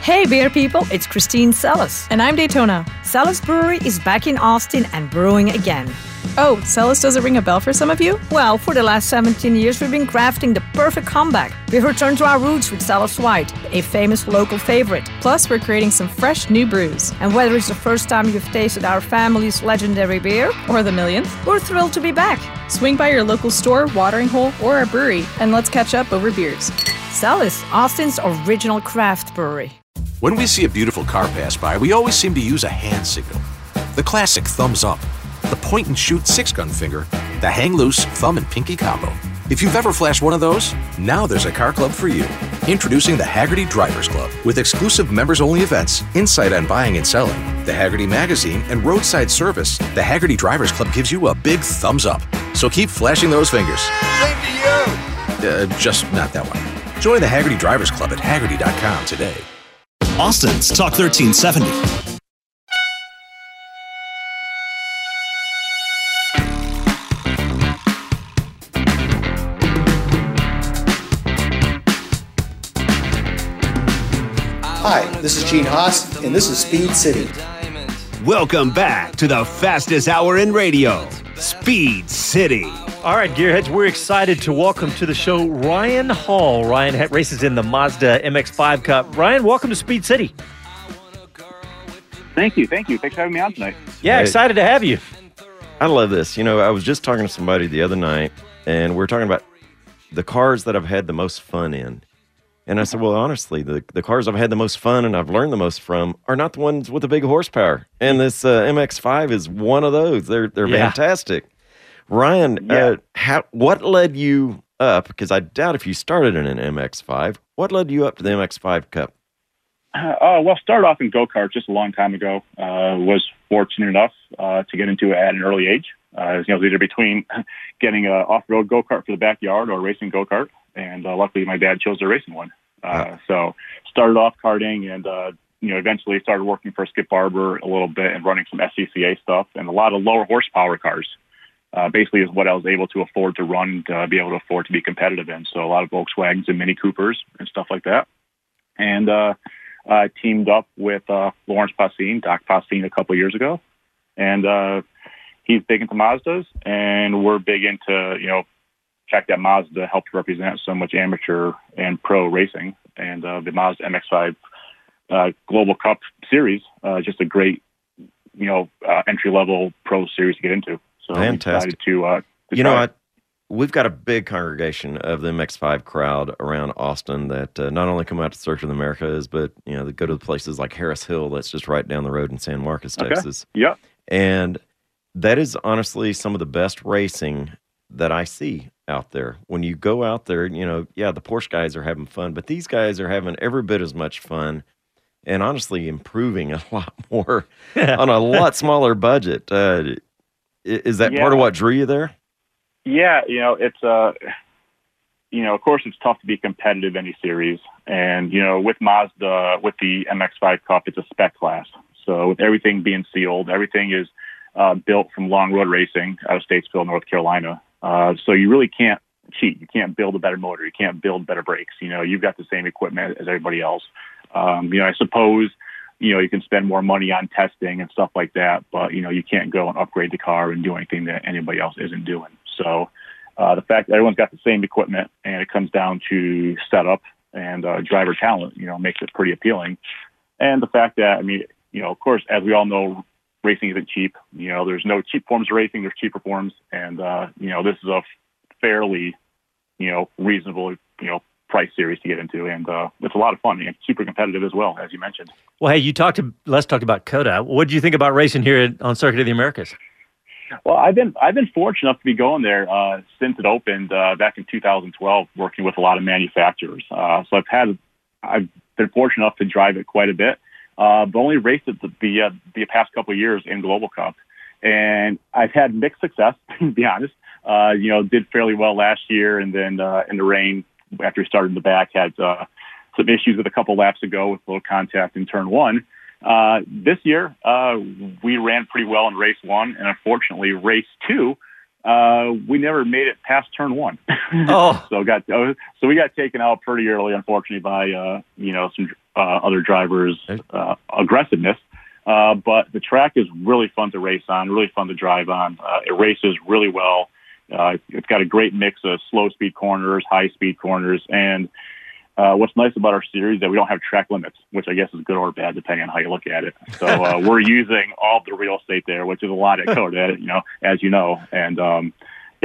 [SPEAKER 13] Hey, beer people, it's Christine Celis. And I'm Daytona. Celis Brewery is back in Austin and brewing again. Oh, Celis doesn't ring a bell for some of you? Well, for the last 17 years, we've been crafting the perfect comeback. We've returned to our roots with Celis White, a famous local favorite.
[SPEAKER 14] Plus, we're creating some fresh new brews.
[SPEAKER 13] And whether it's the first time you've tasted our family's legendary beer,
[SPEAKER 14] Or the millionth.
[SPEAKER 13] we're thrilled to be back.
[SPEAKER 14] Swing by your local store, watering hole, or our brewery, and let's catch up over beers.
[SPEAKER 13] Celis, Austin's original craft brewery.
[SPEAKER 9] When we see a beautiful car pass by, we always seem to use a hand signal. The classic thumbs up, the point and shoot six gun finger, the hang loose thumb and pinky combo. If you've ever flashed one of those, now there's a car club for you. Introducing the Hagerty Drivers Club with exclusive members only events, insight on buying and selling, the Hagerty Magazine, and roadside service. The Hagerty Drivers Club gives you a big thumbs up. So keep flashing those fingers. Same to you! Uh, just not that one. Join the Hagerty Drivers Club at Hagerty.com today.
[SPEAKER 15] Austin's Talk 1370.
[SPEAKER 16] Hi, this is Gene Haas, and this is Speed City.
[SPEAKER 1] Welcome back to the fastest hour in radio, Speed City.
[SPEAKER 2] All right, Gearheads, we're excited to welcome to the show Ryan Hall. Ryan ha- races in the Mazda MX5 Cup. Ryan, welcome to Speed City.
[SPEAKER 17] Thank you, thank you. Thanks for having me on tonight.
[SPEAKER 2] Yeah,
[SPEAKER 3] Hey.
[SPEAKER 2] excited to have you.
[SPEAKER 3] I love this. You know, I was just talking to somebody the other night, and we are talking about the cars that I've had the most fun in. And I said, well, honestly, the, the cars I've had the most fun and I've learned the most from are not the ones with the big horsepower. And this uh, MX5 is one of those. They're they're
[SPEAKER 17] Yeah.
[SPEAKER 3] fantastic. Ryan, uh, how, what led you up? Because I doubt if you started in an MX5. What led you up to the MX5 Cup?
[SPEAKER 17] Uh, oh, well, started off in go kart just a long time ago. Uh, was fortunate enough uh, to get into it at an early age. Uh, you know, it was either between getting an off-road go kart for the backyard or racing go kart, and uh, luckily my dad chose a racing one. Uh, so started off karting, and uh, you know, eventually started working for Skip Barber a little bit and running some SCCA stuff and a lot of lower horsepower cars. Uh, basically, is what I was able to afford to run, to be able to afford to be competitive in. So a lot of Volkswagens and Mini Coopers and stuff like that. And uh, I teamed up with uh, Lawrence Passine, Doc Passine, a couple years ago, and uh, he's big into Mazdas, and we're big into you know fact that Mazda helped represent so much amateur and pro racing, and uh, the Mazda MX-5 uh, Global Cup Series, uh, just a great you know uh, entry level pro series to get into. So
[SPEAKER 3] Fantastic.
[SPEAKER 17] to uh, to
[SPEAKER 3] you know what? We've got a big congregation of the MX5 crowd around Austin that uh, not only come out to Circuit of the Americas, but you know, they go to places like Harris Hill, that's just right down the road in San Marcos,
[SPEAKER 17] Okay.
[SPEAKER 3] Texas.
[SPEAKER 17] Yep.
[SPEAKER 3] And that is honestly some of the best racing that I see out there. When you go out there, you know, yeah, the Porsche guys are having fun, but these guys are having every bit as much fun and honestly improving a lot more on a lot smaller budget. Uh, is that part of what drew you there?
[SPEAKER 17] Yeah, you know, it's uh you know, of course it's tough to be competitive in any series. And you know, with Mazda, with the MX-5 Cup, it's a spec class. So with everything being sealed, everything is uh, built from long road racing out of Statesville, North Carolina. Uh, so you really can't cheat. You can't build a better motor. You can't build better brakes. You know, you've got the same equipment as everybody else. Um, you know, I suppose, you know, you can spend more money on testing and stuff like that, but you know, you can't go and upgrade the car and do anything that anybody else isn't doing. So, uh, the fact that everyone's got the same equipment and it comes down to setup and uh, driver talent, you know, makes it pretty appealing. And the fact that, I mean, you know, of course, as we all know, racing isn't cheap. You know, there's no cheap forms of racing. There's cheaper forms, and uh, you know, this is a fairly, you know, reasonable, you know, price series to get into, and uh, it's a lot of fun and super competitive as well, as you mentioned.
[SPEAKER 2] Well, hey, you talked to Les talked about COTA. What do you think about racing here on Circuit of the Americas?
[SPEAKER 17] Well, I've been I've been fortunate enough to be going there uh, since it opened uh, back in 2012, working with a lot of manufacturers. Uh, so I've had I've been fortunate enough to drive it quite a bit, uh, but only raced it the the, uh, the past couple of years in Global Cup, and I've had mixed success. To be honest, uh, you know, did fairly well last year, and then uh, in the rain after we started in the back had uh, some issues with a couple laps ago with a little contact in turn one. Uh, this year, uh, we ran pretty well in race one, and unfortunately, race two, uh, we never made it past turn one.
[SPEAKER 2] Oh.
[SPEAKER 17] so got uh, so we got taken out pretty early, unfortunately, by uh, you know some uh, other drivers' uh, aggressiveness. Uh, but the track is really fun to race on, really fun to drive on. Uh, it races really well. Uh, it's got a great mix of slow speed corners, high speed corners, and uh, what's nice about our series is that we don't have track limits, which I guess is good or bad depending on how you look at it. So uh, we're using all the real estate there, which is a lot at COTA, you know, as you know, and um,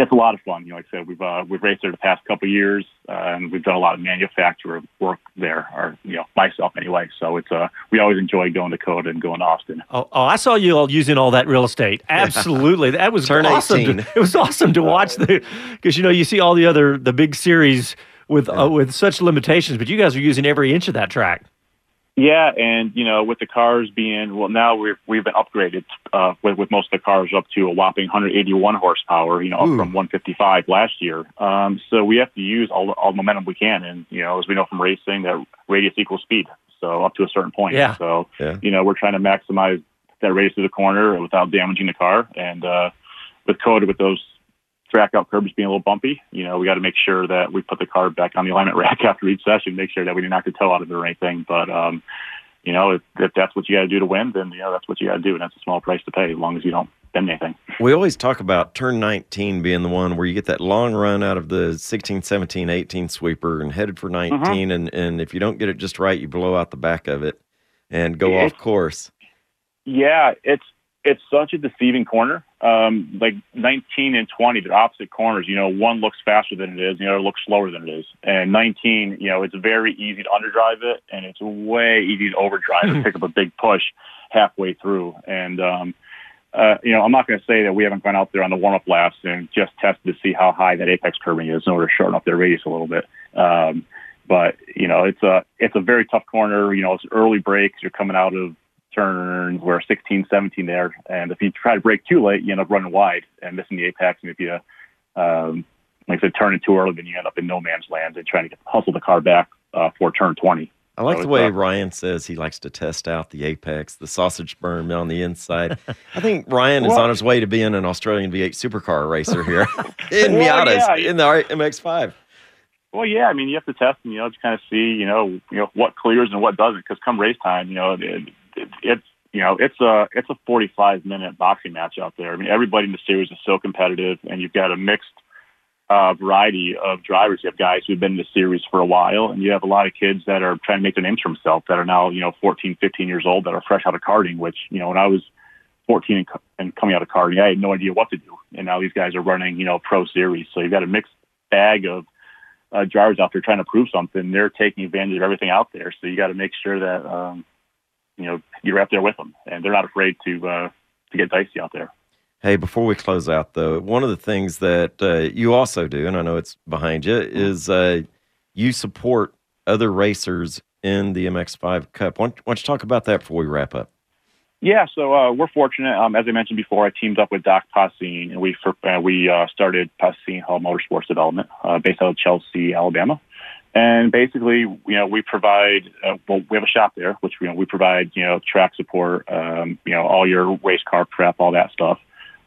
[SPEAKER 17] it's a lot of fun. You know, like I said, we've uh, we've raced there the past couple of years, uh, and we've done a lot of manufacturer work there, or you know, myself anyway. So it's uh, we always enjoy going to COTA and going to Austin.
[SPEAKER 2] Oh, oh, I saw you all using all that real estate. Absolutely, that was
[SPEAKER 3] Turn
[SPEAKER 2] awesome.
[SPEAKER 3] 18.
[SPEAKER 2] To, it was awesome to watch the because you know you see all the other the big series with uh, with such limitations, but you guys are using every inch of that track.
[SPEAKER 17] Yeah, and you know, with the cars being well, now we've we've been upgraded uh, with with most of the cars up to a whopping 181 horsepower. You know, up from 155 last year. Um, so we have to use all all the momentum we can, and you know, as we know from racing, that radius equals speed. So up to a certain point.
[SPEAKER 2] Yeah.
[SPEAKER 17] So
[SPEAKER 3] Yeah.
[SPEAKER 17] you know, we're trying to maximize that radius to the corner without damaging the car, and uh, with COTA with those track out curbs being a little bumpy, you know, we got to make sure that we put the car back on the alignment rack after each session, make sure that we didn't knock the toe out of it or anything. But, um, you know, if, if that's what you got to do to win, then, you know, that's what you got to do. And that's a small price to pay as long as you don't bend anything.
[SPEAKER 3] We always talk about turn 19 being the one where you get that long run out of the 16, 17, 18 sweeper and headed for 19.
[SPEAKER 17] Mm-hmm.
[SPEAKER 3] And, and if you don't get it just right, you blow out the back of it and go off course.
[SPEAKER 17] Yeah, it's it's such a deceiving corner. Um, like 19 and 20, they're opposite corners. You know, one looks faster than it is, the other looks slower than it is. And 19, you know, it's very easy to underdrive it, and it's way easy to overdrive and pick up a big push halfway through. And um, uh, you know, I'm not going to say that we haven't gone out there on the warm up laps and just tested to see how high that apex curbing is in order to shorten up their radius a little bit. Um, but you know, it's a it's a very tough corner. You know, it's early brakes. You're coming out of turns where 16, 17 there, and if you try to brake too late, you end up running wide and missing the apex. And if you, um, like I said, turn it too early, then you end up in no man's land and trying to get, hustle the car back uh, for turn 20.
[SPEAKER 3] I like
[SPEAKER 17] So
[SPEAKER 3] the way Ryan says he likes to test out the apex, the sausage berm on the inside. I think Ryan is on his way to being an Australian V8 supercar racer here in
[SPEAKER 17] Well,
[SPEAKER 3] Miatas
[SPEAKER 17] yeah.
[SPEAKER 3] in the R- MX5.
[SPEAKER 17] Well, yeah, I mean, you have to test and you know to kind of see, you know, you know what clears and what doesn't. Because come race time, you know, it, it, it's you know it's a it's a 45 minute boxing match out there. I mean, everybody in the series is so competitive, and you've got a mixed uh, variety of drivers. You have guys who've been in the series for a while, and you have a lot of kids that are trying to make their names for themselves that are now you know 14, 15 years old that are fresh out of karting. Which you know when I was 14 and, and coming out of karting, I had no idea what to do, and now these guys are running you know pro series. So you've got a mixed bag of uh, drivers out there trying to prove something. They're taking advantage of everything out there. So you got to make sure that um, you know you're out there with them, and they're not afraid to uh, to get dicey out there.
[SPEAKER 3] Hey, before we close out, though, one of the things that uh, you also do, and I know it's behind you, is uh, you support other racers in the MX5 Cup. Why don't, why don't you talk about that before we wrap up?
[SPEAKER 17] Yeah, so uh, we're fortunate. Um, as I mentioned before, I teamed up with Doc Passine, and we for, uh, we uh, started Passine Hall Motorsports Development, uh, based out of Chelsea, Alabama. And basically, you know, we provide, uh, well, we have a shop there, which, you know, we provide, you know, track support, um, you know, all your race car prep, all that stuff.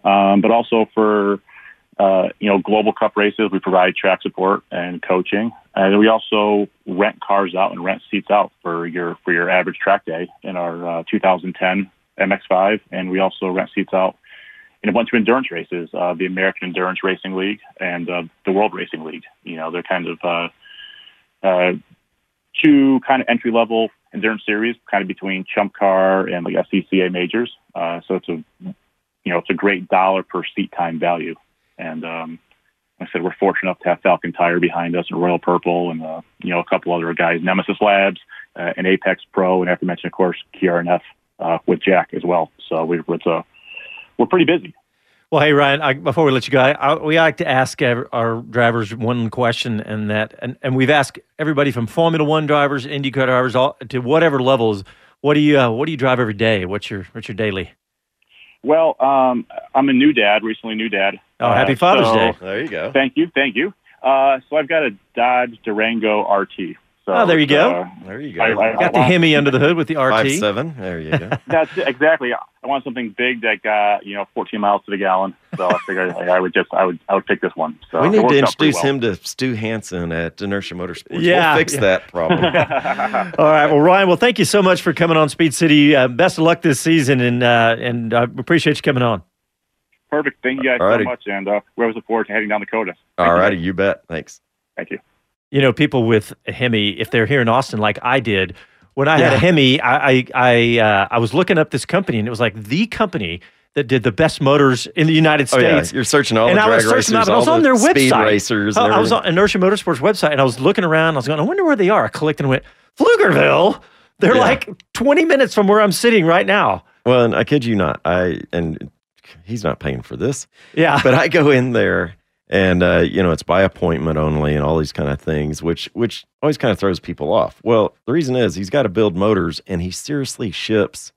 [SPEAKER 17] Um, but also for, uh, you know, global cup races, we provide track support and coaching. And we also rent cars out and rent seats out for your, for your average track day in our uh, 2010 MX5. And we also rent seats out in a bunch of endurance races, uh, the American Endurance Racing League and uh, the World Racing League. You know, they're kind of, uh, uh, two kind of entry level endurance series, kind of between Chump Car and like SCCA majors. Uh, so it's a you know it's a great dollar per seat time value. And um, like I said, we're fortunate enough to have Falcon Tire behind us and Royal Purple and uh, you know a couple other guys, Nemesis Labs uh, and Apex Pro, and after mention of course KRNF uh, with Jack as well. So we, it's a we're pretty busy.
[SPEAKER 2] Well, hey Ryan, I, before we let you go, I, I, we like to ask our, our drivers one question, and that, and, and we've asked everybody from Formula One drivers, IndyCar drivers, all to whatever levels. What do you uh, What do you drive every day? What's your What's your daily?
[SPEAKER 17] Well, um, I'm a new dad, recently new dad.
[SPEAKER 2] Oh, happy
[SPEAKER 17] Uh,
[SPEAKER 2] Father's
[SPEAKER 17] so-
[SPEAKER 2] Day!
[SPEAKER 3] There you go.
[SPEAKER 17] Thank you, thank you. Uh, so I've got a Dodge Durango RT. So
[SPEAKER 2] Oh, there you go.
[SPEAKER 17] uh,
[SPEAKER 3] There you go.
[SPEAKER 17] I, I,
[SPEAKER 2] Got the
[SPEAKER 17] I want-
[SPEAKER 2] Hemi under the hood with the RT.
[SPEAKER 3] Five seven. There you go.
[SPEAKER 17] That's it, exactly. I want something big that got you know 14 miles to the gallon. So I figured I, I would just I would I would pick this one. So
[SPEAKER 3] we need to introduce
[SPEAKER 17] well.
[SPEAKER 3] him to Stu Hansen at Inertia Motorsports.
[SPEAKER 2] Yeah,
[SPEAKER 3] we'll fix
[SPEAKER 2] yeah.
[SPEAKER 3] that problem.
[SPEAKER 2] All right. Well, Ryan. Well, thank you so much for coming on Speed City. Uh, best of luck this season, and uh, and I appreciate you coming on.
[SPEAKER 17] Perfect. Thank you guys
[SPEAKER 3] Alrighty.
[SPEAKER 17] so much, and uh, we always look forward to heading down the COTA.
[SPEAKER 3] All righty, you bet. Thanks.
[SPEAKER 17] Thank you.
[SPEAKER 2] You know, people with a Hemi, if they're here in Austin, like I did, when I had a Hemi, I I I, uh, I was looking up this company, and it was like the company that did the best motors in the United States.
[SPEAKER 3] Oh yeah, you're searching all
[SPEAKER 2] and
[SPEAKER 3] the
[SPEAKER 2] I was
[SPEAKER 3] drag
[SPEAKER 2] searching
[SPEAKER 3] racers,
[SPEAKER 2] up, and I was on their
[SPEAKER 3] speed
[SPEAKER 2] website.
[SPEAKER 3] racers.
[SPEAKER 2] I, I was on. Inertia Motorsports website, and I was looking around. I was going, I wonder where they are. I clicked and went, Pflugerville. They're
[SPEAKER 3] Yeah.
[SPEAKER 2] like 20 minutes from where I'm sitting right now.
[SPEAKER 3] Well, and I kid you not, I and he's not paying for this.
[SPEAKER 2] Yeah.
[SPEAKER 3] but I go in there and uh, you know it's by appointment only and all these kind of things, which which always kind of throws people off. Well, the reason is he's got to build motors, and he seriously ships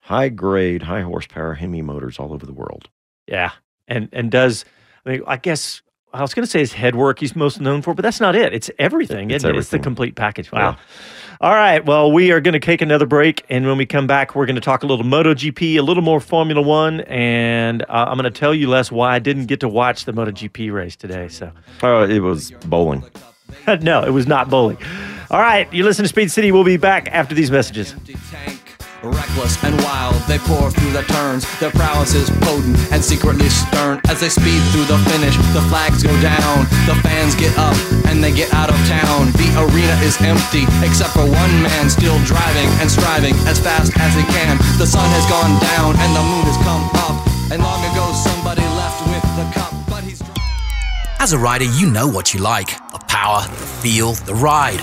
[SPEAKER 3] high grade, high horsepower Hemi motors all over the world.
[SPEAKER 2] Yeah, and and does I mean I guess I was going to say his head work he's most known for, but that's not it. It's everything.
[SPEAKER 3] It's
[SPEAKER 2] isn't it? It's the complete package. Wow. All right. Well, we are going to take another break, and when we come back, we're going to talk a little MotoGP, a little more Formula One, and uh, I'm going to tell you, Les, why I didn't get to watch the MotoGP race today. So,
[SPEAKER 3] Oh, it was bowling.
[SPEAKER 2] no, it was not bowling. All right, you listen to Speed City. We'll be back after these messages.
[SPEAKER 18] Reckless and wild, they pour through the turns. Their prowess is potent and secretly stern. As they speed through the finish, the flags go down. The fans get up and they get out of town. The arena is empty, except for one man still driving and striving as fast as he can. The sun has gone down and the moon has come up. And long ago, somebody left with the cup, but he's.
[SPEAKER 6] As a rider, you know what you like the power, the feel, the ride.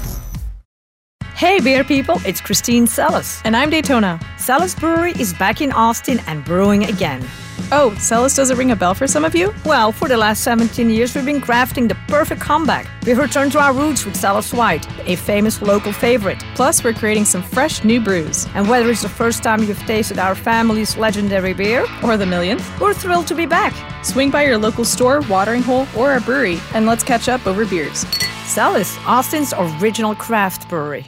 [SPEAKER 13] Hey, beer people, it's Christine Celis.
[SPEAKER 14] And I'm Daytona.
[SPEAKER 13] Celis Brewery is back in Austin and brewing again.
[SPEAKER 14] Oh, Celis doesn't ring a bell for some of you?
[SPEAKER 13] Well, for the last 17 years, we've been crafting the perfect comeback. We've returned to our roots with Celis White, a famous local favorite.
[SPEAKER 14] Plus, we're creating some fresh new brews.
[SPEAKER 13] And whether it's the first time you've tasted our family's legendary beer,
[SPEAKER 14] Or the millionth.
[SPEAKER 13] we're thrilled to be back.
[SPEAKER 14] Swing by your local store, watering hole, or our brewery, and let's catch up over beers.
[SPEAKER 13] Celis, Austin's original craft brewery.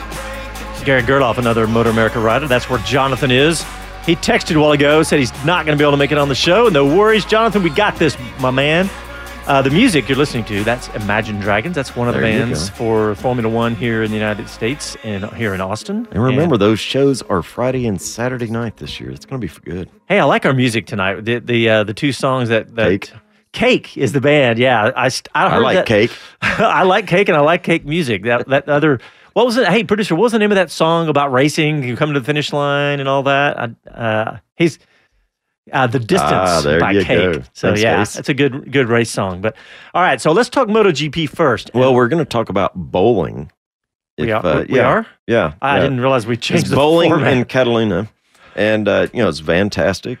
[SPEAKER 11] Garrett
[SPEAKER 2] Gerloff, another MotoAmerica rider. That's where Jonathan is. He texted a while ago, said he's not going to be able to make it on the show. No worries, Jonathan. We got this, my man. Uh, the music you're listening to, that's Imagine Dragons. That's one of the
[SPEAKER 3] There
[SPEAKER 2] bands for Formula One here in the United States and here in Austin.
[SPEAKER 3] And remember, those shows are Friday and Saturday night this year. It's going to be good.
[SPEAKER 2] Hey, I like our music tonight. The the uh, the two songs that, that
[SPEAKER 3] Cake.
[SPEAKER 2] Cake is the band. Yeah, I I,
[SPEAKER 3] I like
[SPEAKER 2] that-
[SPEAKER 3] Cake.
[SPEAKER 2] I like Cake and I like Cake music. That that other what was it? Hey, producer, what was the name of that song about racing? You come to the finish line and all that. I, uh, he's uh, the distance
[SPEAKER 3] Ah,
[SPEAKER 2] by Cake.
[SPEAKER 3] go.
[SPEAKER 2] So
[SPEAKER 3] Thanks,
[SPEAKER 2] yeah, it's a good good race song. But all right, so let's talk MotoGP first.
[SPEAKER 3] Well, we're going to talk about bowling.
[SPEAKER 2] We are-
[SPEAKER 3] uh,
[SPEAKER 2] we
[SPEAKER 3] yeah,
[SPEAKER 2] are?
[SPEAKER 3] Yeah.
[SPEAKER 2] I
[SPEAKER 3] yeah.
[SPEAKER 2] didn't realize we changed
[SPEAKER 3] It's
[SPEAKER 2] the
[SPEAKER 3] bowling
[SPEAKER 2] format.
[SPEAKER 3] in Catalunya, and uh, you know it's fantastic.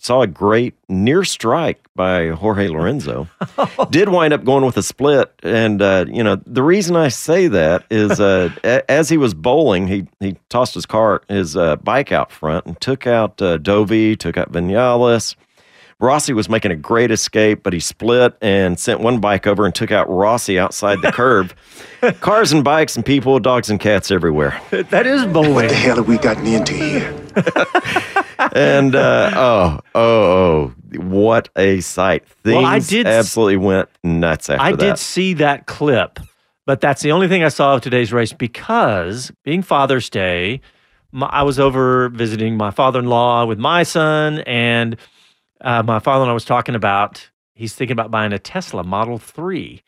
[SPEAKER 3] Saw a great near strike by Jorge Lorenzo. Did wind up going with a split, and uh, you know the reason I say that is uh, a- as he was bowling, he he tossed his car his uh, bike out front and took out uh, Dovi, took out Vinales. Rossi was making a great escape, but he split and sent one bike over and took out Rossi outside the curb. Cars and bikes and people, dogs and cats everywhere.
[SPEAKER 2] that is bowling.
[SPEAKER 7] What the hell have we gotten into here?
[SPEAKER 3] and uh, oh, oh, oh, what a sight! Things
[SPEAKER 2] Well, I did
[SPEAKER 3] absolutely went nuts after
[SPEAKER 2] I
[SPEAKER 3] that.
[SPEAKER 2] did see that clip, but that's the only thing I saw of today's race because being Father's Day, my, I was over visiting my father-in-law with my son, and uh, my father-in-law was talking about he's thinking about buying a Tesla Model Three.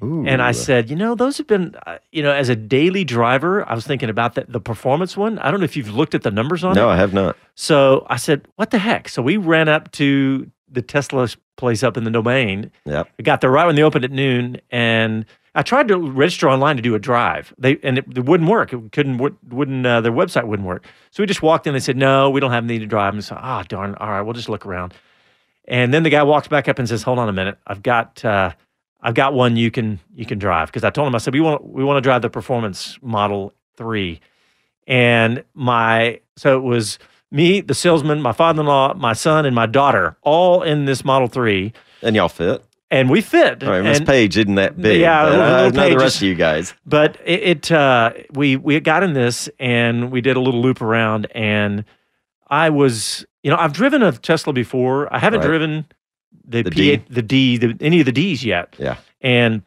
[SPEAKER 2] And I said, you know, those have been, uh, you know, as a daily driver, I was thinking about that the performance one. I don't know if you've looked at the numbers on it.
[SPEAKER 3] No, I have not.
[SPEAKER 2] So I said, what the heck? So we ran up to the Tesla place up in the domain.
[SPEAKER 3] Yep.
[SPEAKER 2] We got there right when they opened at noon, and I tried to register online to do a drive. They and it, it wouldn't work. It couldn't wou- wouldn't uh, their website wouldn't work. So we just walked in. They said, no, we don't have any to drive. And so ah darn. All right, we'll just look around. And then the guy walks back up and says, hold on a minute. I've got uh, I've got one you can you can drive because I told him I said we want we want to drive the performance model three and my so it was me, the salesman, my father-in-law, my son, and my daughter, all in this Model Three,
[SPEAKER 3] and y'all fit.
[SPEAKER 2] And we fit.
[SPEAKER 3] All right, Miss Page isn't that big.
[SPEAKER 2] Yeah,
[SPEAKER 3] but
[SPEAKER 2] little-
[SPEAKER 3] I know the rest of you guys.
[SPEAKER 2] But it, it uh, we we got in this and we did a little loop around, and I was, you know, I've driven a Tesla before. I haven't
[SPEAKER 3] Right.
[SPEAKER 2] driven the,
[SPEAKER 3] The
[SPEAKER 2] P8,
[SPEAKER 3] D.
[SPEAKER 2] the D, the, any of the Ds yet.
[SPEAKER 3] Yeah.
[SPEAKER 2] And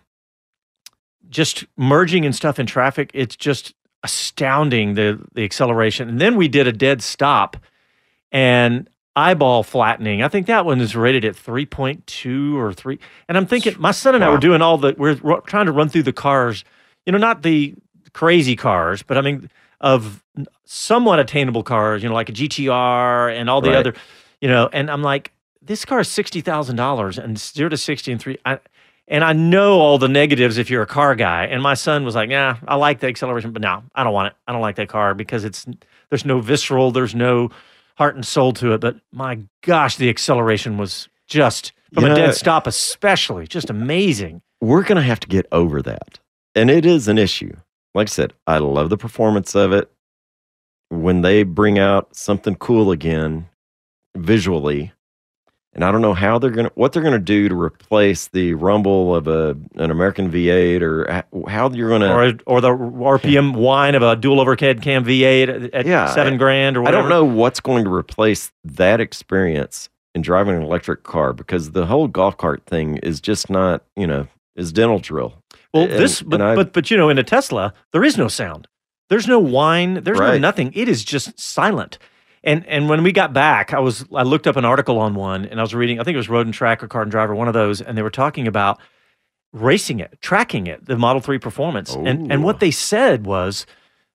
[SPEAKER 2] just merging and stuff in traffic, it's just astounding the the acceleration. And then we did a dead stop and eyeball flattening. I think that one is rated at 3.2 or 3. And I'm thinking my son and I were doing all the we're ru- trying to run through the cars, you know, not the crazy cars, but I mean of somewhat attainable cars, you know, like a GTR and all the
[SPEAKER 3] Right.
[SPEAKER 2] other, you know, and I'm like this car is $60,000 and 0 to 60 and 3 I, and I know all the negatives if you're a car guy. And my son was like, "Yeah, I like the acceleration, but no, I don't want it. I don't like that car because it's there's no visceral, there's no heart and soul to it. But my gosh, the acceleration was just from
[SPEAKER 3] You
[SPEAKER 2] a dead stop, especially just amazing.
[SPEAKER 3] We're to have to get over that. And it is an issue. Like I said, I love the performance of it. When they bring out something cool again visually, and I don't know how they're going to what they're going to do to replace the rumble of a an American V8 or how you're going to
[SPEAKER 2] Or or the RPM whine of a dual overhead cam V8 at,
[SPEAKER 3] Yeah,
[SPEAKER 2] seven
[SPEAKER 3] I-
[SPEAKER 2] grand or
[SPEAKER 3] I don't know what's going to replace that experience in driving an electric car because the whole golf cart thing is just not, you know, is dental drill.
[SPEAKER 2] Well,
[SPEAKER 3] And-
[SPEAKER 2] this, but, but but you know, in a Tesla, there is no sound. There's no whine. There's no nothing. It is just silent. And and when we got back, I was I looked up an article on one, and I was reading. I think it was Road and Track or Car and Driver, one of those, and they were talking about racing it, tracking it, the Model Three performance. And and what they said was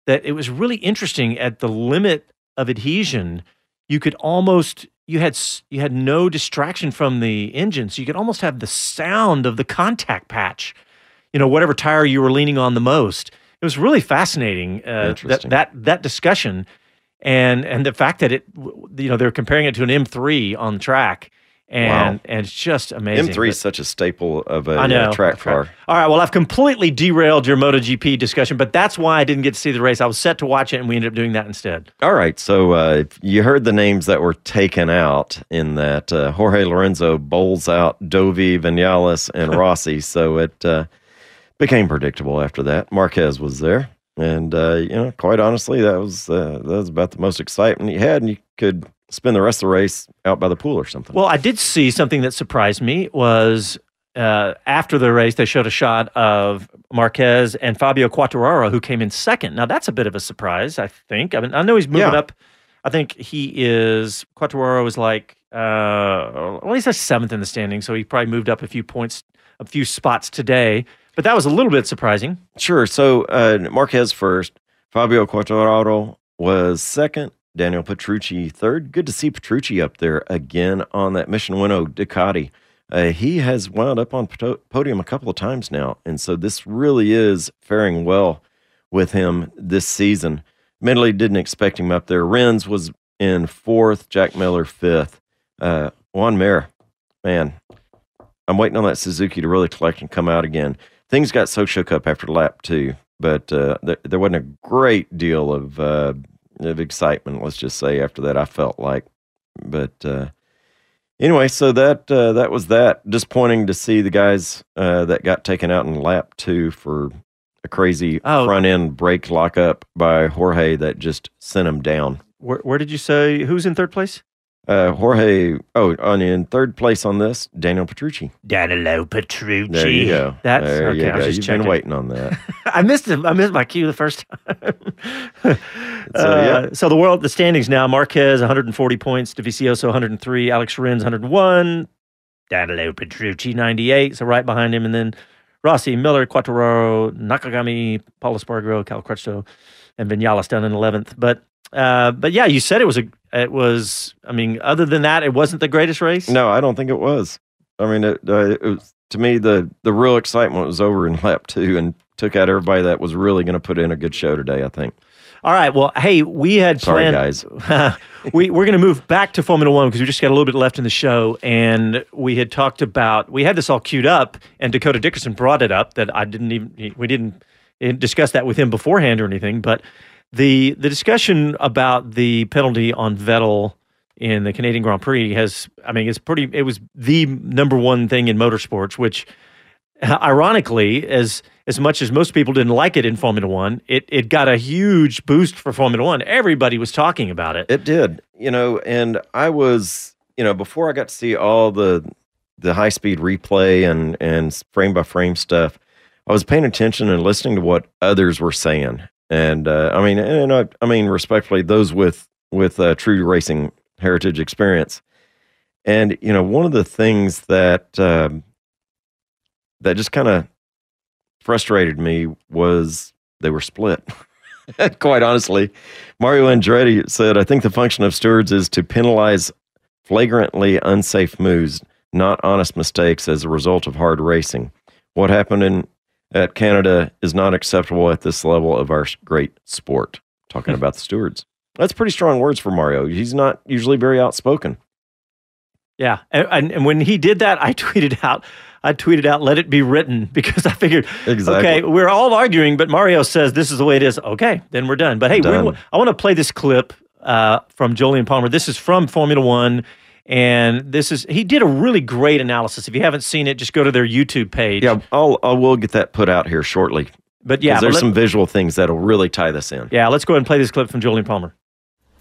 [SPEAKER 2] that it was really interesting at the limit of adhesion. You could almost you had you had no distraction from the engine, so you could almost have the sound of the contact patch you know whatever tire you were leaning on the most. It was really fascinating uh, that
[SPEAKER 3] Interesting.
[SPEAKER 2] that that discussion, and and the fact that it you know they're comparing it to an M3 on track, and
[SPEAKER 3] Wow.
[SPEAKER 2] and it's just amazing.
[SPEAKER 3] M3
[SPEAKER 2] But-
[SPEAKER 3] is such a staple of a
[SPEAKER 2] I know
[SPEAKER 3] uh, track
[SPEAKER 2] a
[SPEAKER 3] car.
[SPEAKER 2] All right, well I've completely derailed your MotoGP discussion, but that's why I didn't get to see the race. I was set to watch it, and we ended up doing that instead.
[SPEAKER 3] All right, so uh, you heard the names that were taken out in that. Uh, Jorge Lorenzo bowls out Dovi, Vinales, and Rossi, so it uh, became predictable after that. Marquez was there, and uh, you know, quite honestly, that was uh, that was about the most excitement you had, and you could spend the rest of the race out by the pool or something.
[SPEAKER 2] Well, I did see something that surprised me was uh, after the race, they showed a shot of Marquez and Fabio Quartararo, who came in second. Now that's a bit of a surprise, I think. I mean, I know he's moving
[SPEAKER 3] Yeah.
[SPEAKER 2] up. I think he is Quartararo is like uh, well, he's a seventh in the standing, so he probably moved up a few points, a few spots today. But that was a little bit surprising.
[SPEAKER 3] Sure. So uh, Marquez first, Fabio Quartararo was second, Daniel Petrucci third. Good to see Petrucci up there again on that Mission Winnow Ducati. Uh, he has wound up on podium a couple of times now, and so this really is faring well with him this season. Mentally didn't expect him up there. Rins was in fourth, Jack Miller fifth. Uh, Joan Mir, man, I'm waiting on that Suzuki to really collect and come out again. Things got so shook up after lap two, but uh, th- there wasn't a great deal of uh, of excitement. Let's just say after that, I felt like, but uh, anyway, so that uh, that was that. Disappointing to see the guys uh, that got taken out in lap two for a crazy
[SPEAKER 2] Oh.
[SPEAKER 3] front end brake lockup by Jorge that just sent him down.
[SPEAKER 2] Where, where did you say who's in third place?
[SPEAKER 3] Uh, Jorge, oh, on in third place on this, Daniel Petrucci.
[SPEAKER 2] Danilo Petrucci.
[SPEAKER 3] There you go.
[SPEAKER 2] That's
[SPEAKER 3] there
[SPEAKER 2] okay.
[SPEAKER 3] you
[SPEAKER 2] I was
[SPEAKER 3] go.
[SPEAKER 2] just
[SPEAKER 3] You've
[SPEAKER 2] checking.
[SPEAKER 3] been waiting on that.
[SPEAKER 2] I missed it. I missed my cue the first time.
[SPEAKER 3] So,
[SPEAKER 2] Uh, so the world, the standings now: Marquez 140 points, Dovizioso 103, Alex Rins 101, Danilo Petrucci 98. So right behind him, and then Rossi, Miller, Quartararo, Nakagami, Pol Espargaro, Cal Crutchlow, and Vinales down in 11th. But uh, but yeah, you said it was a it was. I mean, other than that, it wasn't the greatest race.
[SPEAKER 3] No, I don't think it was. I mean, it, uh, it was to me the the real excitement was over in lap two and took out everybody that was really going to put in a good show today. I think.
[SPEAKER 2] All right. Well, hey, we had
[SPEAKER 3] Sorry,
[SPEAKER 2] planned,
[SPEAKER 3] guys.
[SPEAKER 2] we we're going to move back to Formula One because we just got a little bit left in the show, and we had talked about we had this all queued up, and Dakota Dickerson brought it up that I didn't even we didn't, didn't discuss that with him beforehand or anything, but the the discussion about the penalty on Vettel in the Canadian Grand Prix has I mean it's pretty it was the number one thing in motorsports, which ironically, as as much as most people didn't like it in Formula One, it it got a huge boost for Formula One. Everybody was talking about it.
[SPEAKER 3] It did, you know, and I was, you know, before I got to see all the the high speed replay and and frame by frame stuff, I was paying attention and listening to what others were saying. And uh, I mean, and I, I mean, respectfully, those with with uh, true racing heritage experience. And you know, one of the things that um, that just kind of frustrated me was they were split. Quite honestly, Mario Andretti said, "I think the function of stewards is to penalize flagrantly unsafe moves, not honest mistakes as a result of hard racing. What happened in at Canada is not acceptable at this level of our great sport." Talking about the stewards. That's pretty strong words for Mario. He's not usually very outspoken.
[SPEAKER 2] Yeah, and, and, when he did that, I tweeted out, I tweeted out, "Let it be written," because I figured,
[SPEAKER 3] Exactly.
[SPEAKER 2] okay, we're all arguing, but Mario says this is the way it is. Okay, then we're done. But hey, we, I want to play this clip uh, from Jolyon Palmer. This is from Formula One, and this is he did a really great analysis. If you haven't seen it, just go to their YouTube page.
[SPEAKER 3] Yeah, I'll I will get that put out here shortly.
[SPEAKER 2] But yeah,
[SPEAKER 3] 'Cause
[SPEAKER 2] but
[SPEAKER 3] there's
[SPEAKER 2] let-
[SPEAKER 3] some visual things that'll really tie this in.
[SPEAKER 2] Yeah, let's go ahead and play this clip from Jolyon Palmer.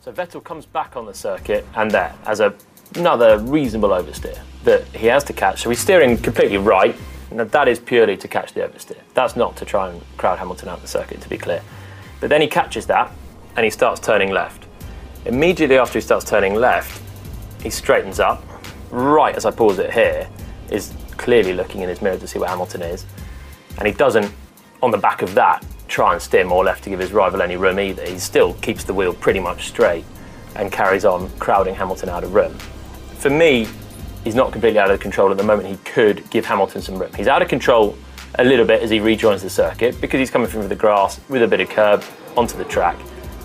[SPEAKER 19] So Vettel comes back on the circuit and there as a, another reasonable oversteer that he has to catch. So he's steering completely right. Now that is purely to catch the oversteer. That's not to try and crowd Hamilton out the circuit, to be clear. But then he catches that and he starts turning left. Immediately after he starts turning left, he straightens up. Right as I pause it here, is clearly looking in his mirror to see where Hamilton is. And he doesn't, on the back of that, try and steer more left to give his rival any room either. He still keeps the wheel pretty much straight and carries on crowding Hamilton out of room. For me, he's not completely out of control at the moment. He could give Hamilton some room. He's out of control a little bit as he rejoins the circuit because he's coming from the grass with a bit of curb onto the track.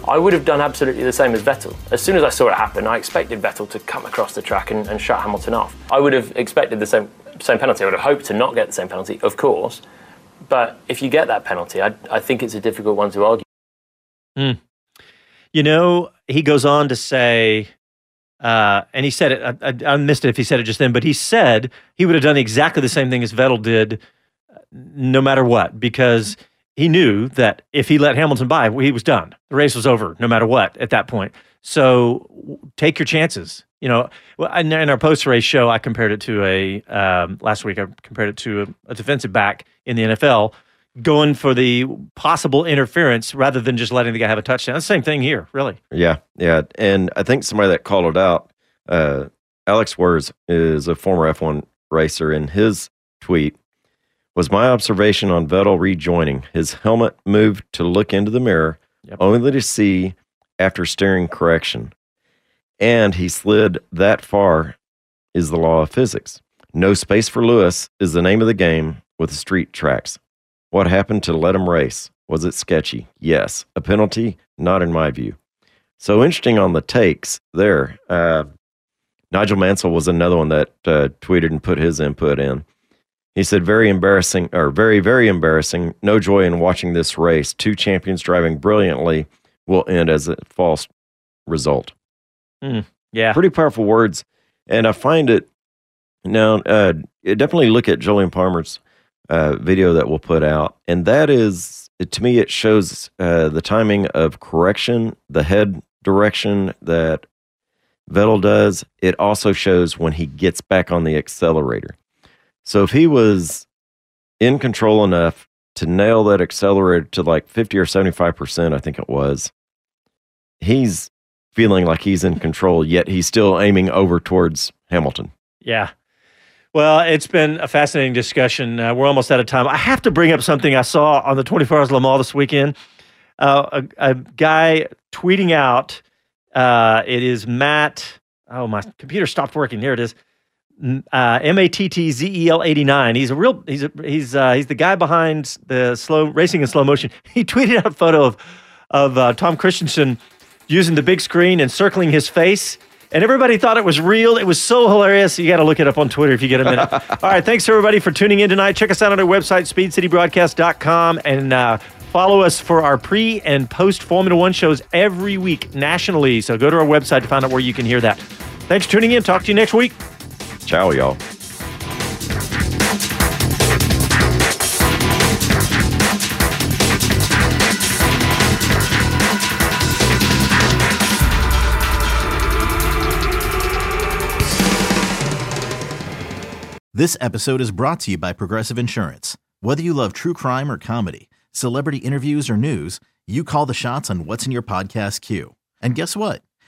[SPEAKER 19] I would have done absolutely the same as Vettel. As soon as I saw it happen, I expected Vettel to come across the track and, and shut Hamilton off. I would have expected the same same penalty. I would have hoped to not get the same penalty, of course. But if you get that penalty, I, I think it's a difficult one to argue.
[SPEAKER 2] Mm. You know, he goes on to say, uh, and he said it, I, I, missed it if he said it just then, but he said he would have done exactly the same thing as Vettel did uh, no matter what, because he knew that if he let Hamilton by, he was done. The race was over, no matter what, at that point. So take your chances. You know, in our post race show, I compared it to a um, last week. I compared it to a, a defensive back in the NFL going for the possible interference rather than just letting the guy have a touchdown. It's the same thing here, really.
[SPEAKER 3] Yeah, yeah, and I think somebody that called it out, uh, Alex Wurz is a former F1 racer, and his tweet was my observation on Vettel rejoining. His helmet moved to look into the mirror, only to see after steering correction, and he slid that far. Is the law of physics? No space for Lewis is the name of the game with the street tracks. What happened to let him race? Was it sketchy? Yes. A penalty? Not in my view. So interesting on the takes there. Uh, Nigel Mansell was another one that uh, tweeted and put his input in. He said, very embarrassing, or very, very embarrassing. No joy in watching this race. Two champions driving brilliantly will end as a false result.
[SPEAKER 2] Mm, yeah.
[SPEAKER 3] Pretty powerful words. And I find it now, uh, definitely look at Jolyon Palmer's uh, video that we'll put out. And that is, to me, it shows uh, the timing of correction, the head direction that Vettel does. It also shows when he gets back on the accelerator. So if he was in control enough to nail that accelerator to like 50 or 75%, I think it was, he's feeling like he's in control, yet he's still aiming over towards Hamilton.
[SPEAKER 2] Yeah. Well, it's been a fascinating discussion. Uh, we're almost out of time. I have to bring up something I saw on the 24 Hours Le Mans this weekend. Uh, a, a guy tweeting out, uh, it is Matt. Oh, my computer stopped working. Here it is. M- Uh, M A T T Z E L 89. He's a real, he's, a, he's, uh, he's the guy behind the slow racing in slow motion. He tweeted out a photo of, of uh, Tom Kristensen using the big screen and circling his face. And everybody thought it was real. It was so hilarious. You got to look it up on Twitter if you get a minute. All right. Thanks, everybody, for tuning in tonight. Check us out on our website, speedcitybroadcast.com, and uh, follow us for our pre and post Formula One shows every week nationally. So go to our website to find out where you can hear that. Thanks for tuning in. Talk to you next week.
[SPEAKER 3] Ciao, y'all.
[SPEAKER 20] This episode is brought to you by Progressive Insurance. Whether you love true crime or comedy, celebrity interviews or news, you call the shots on what's in your podcast queue. And guess what?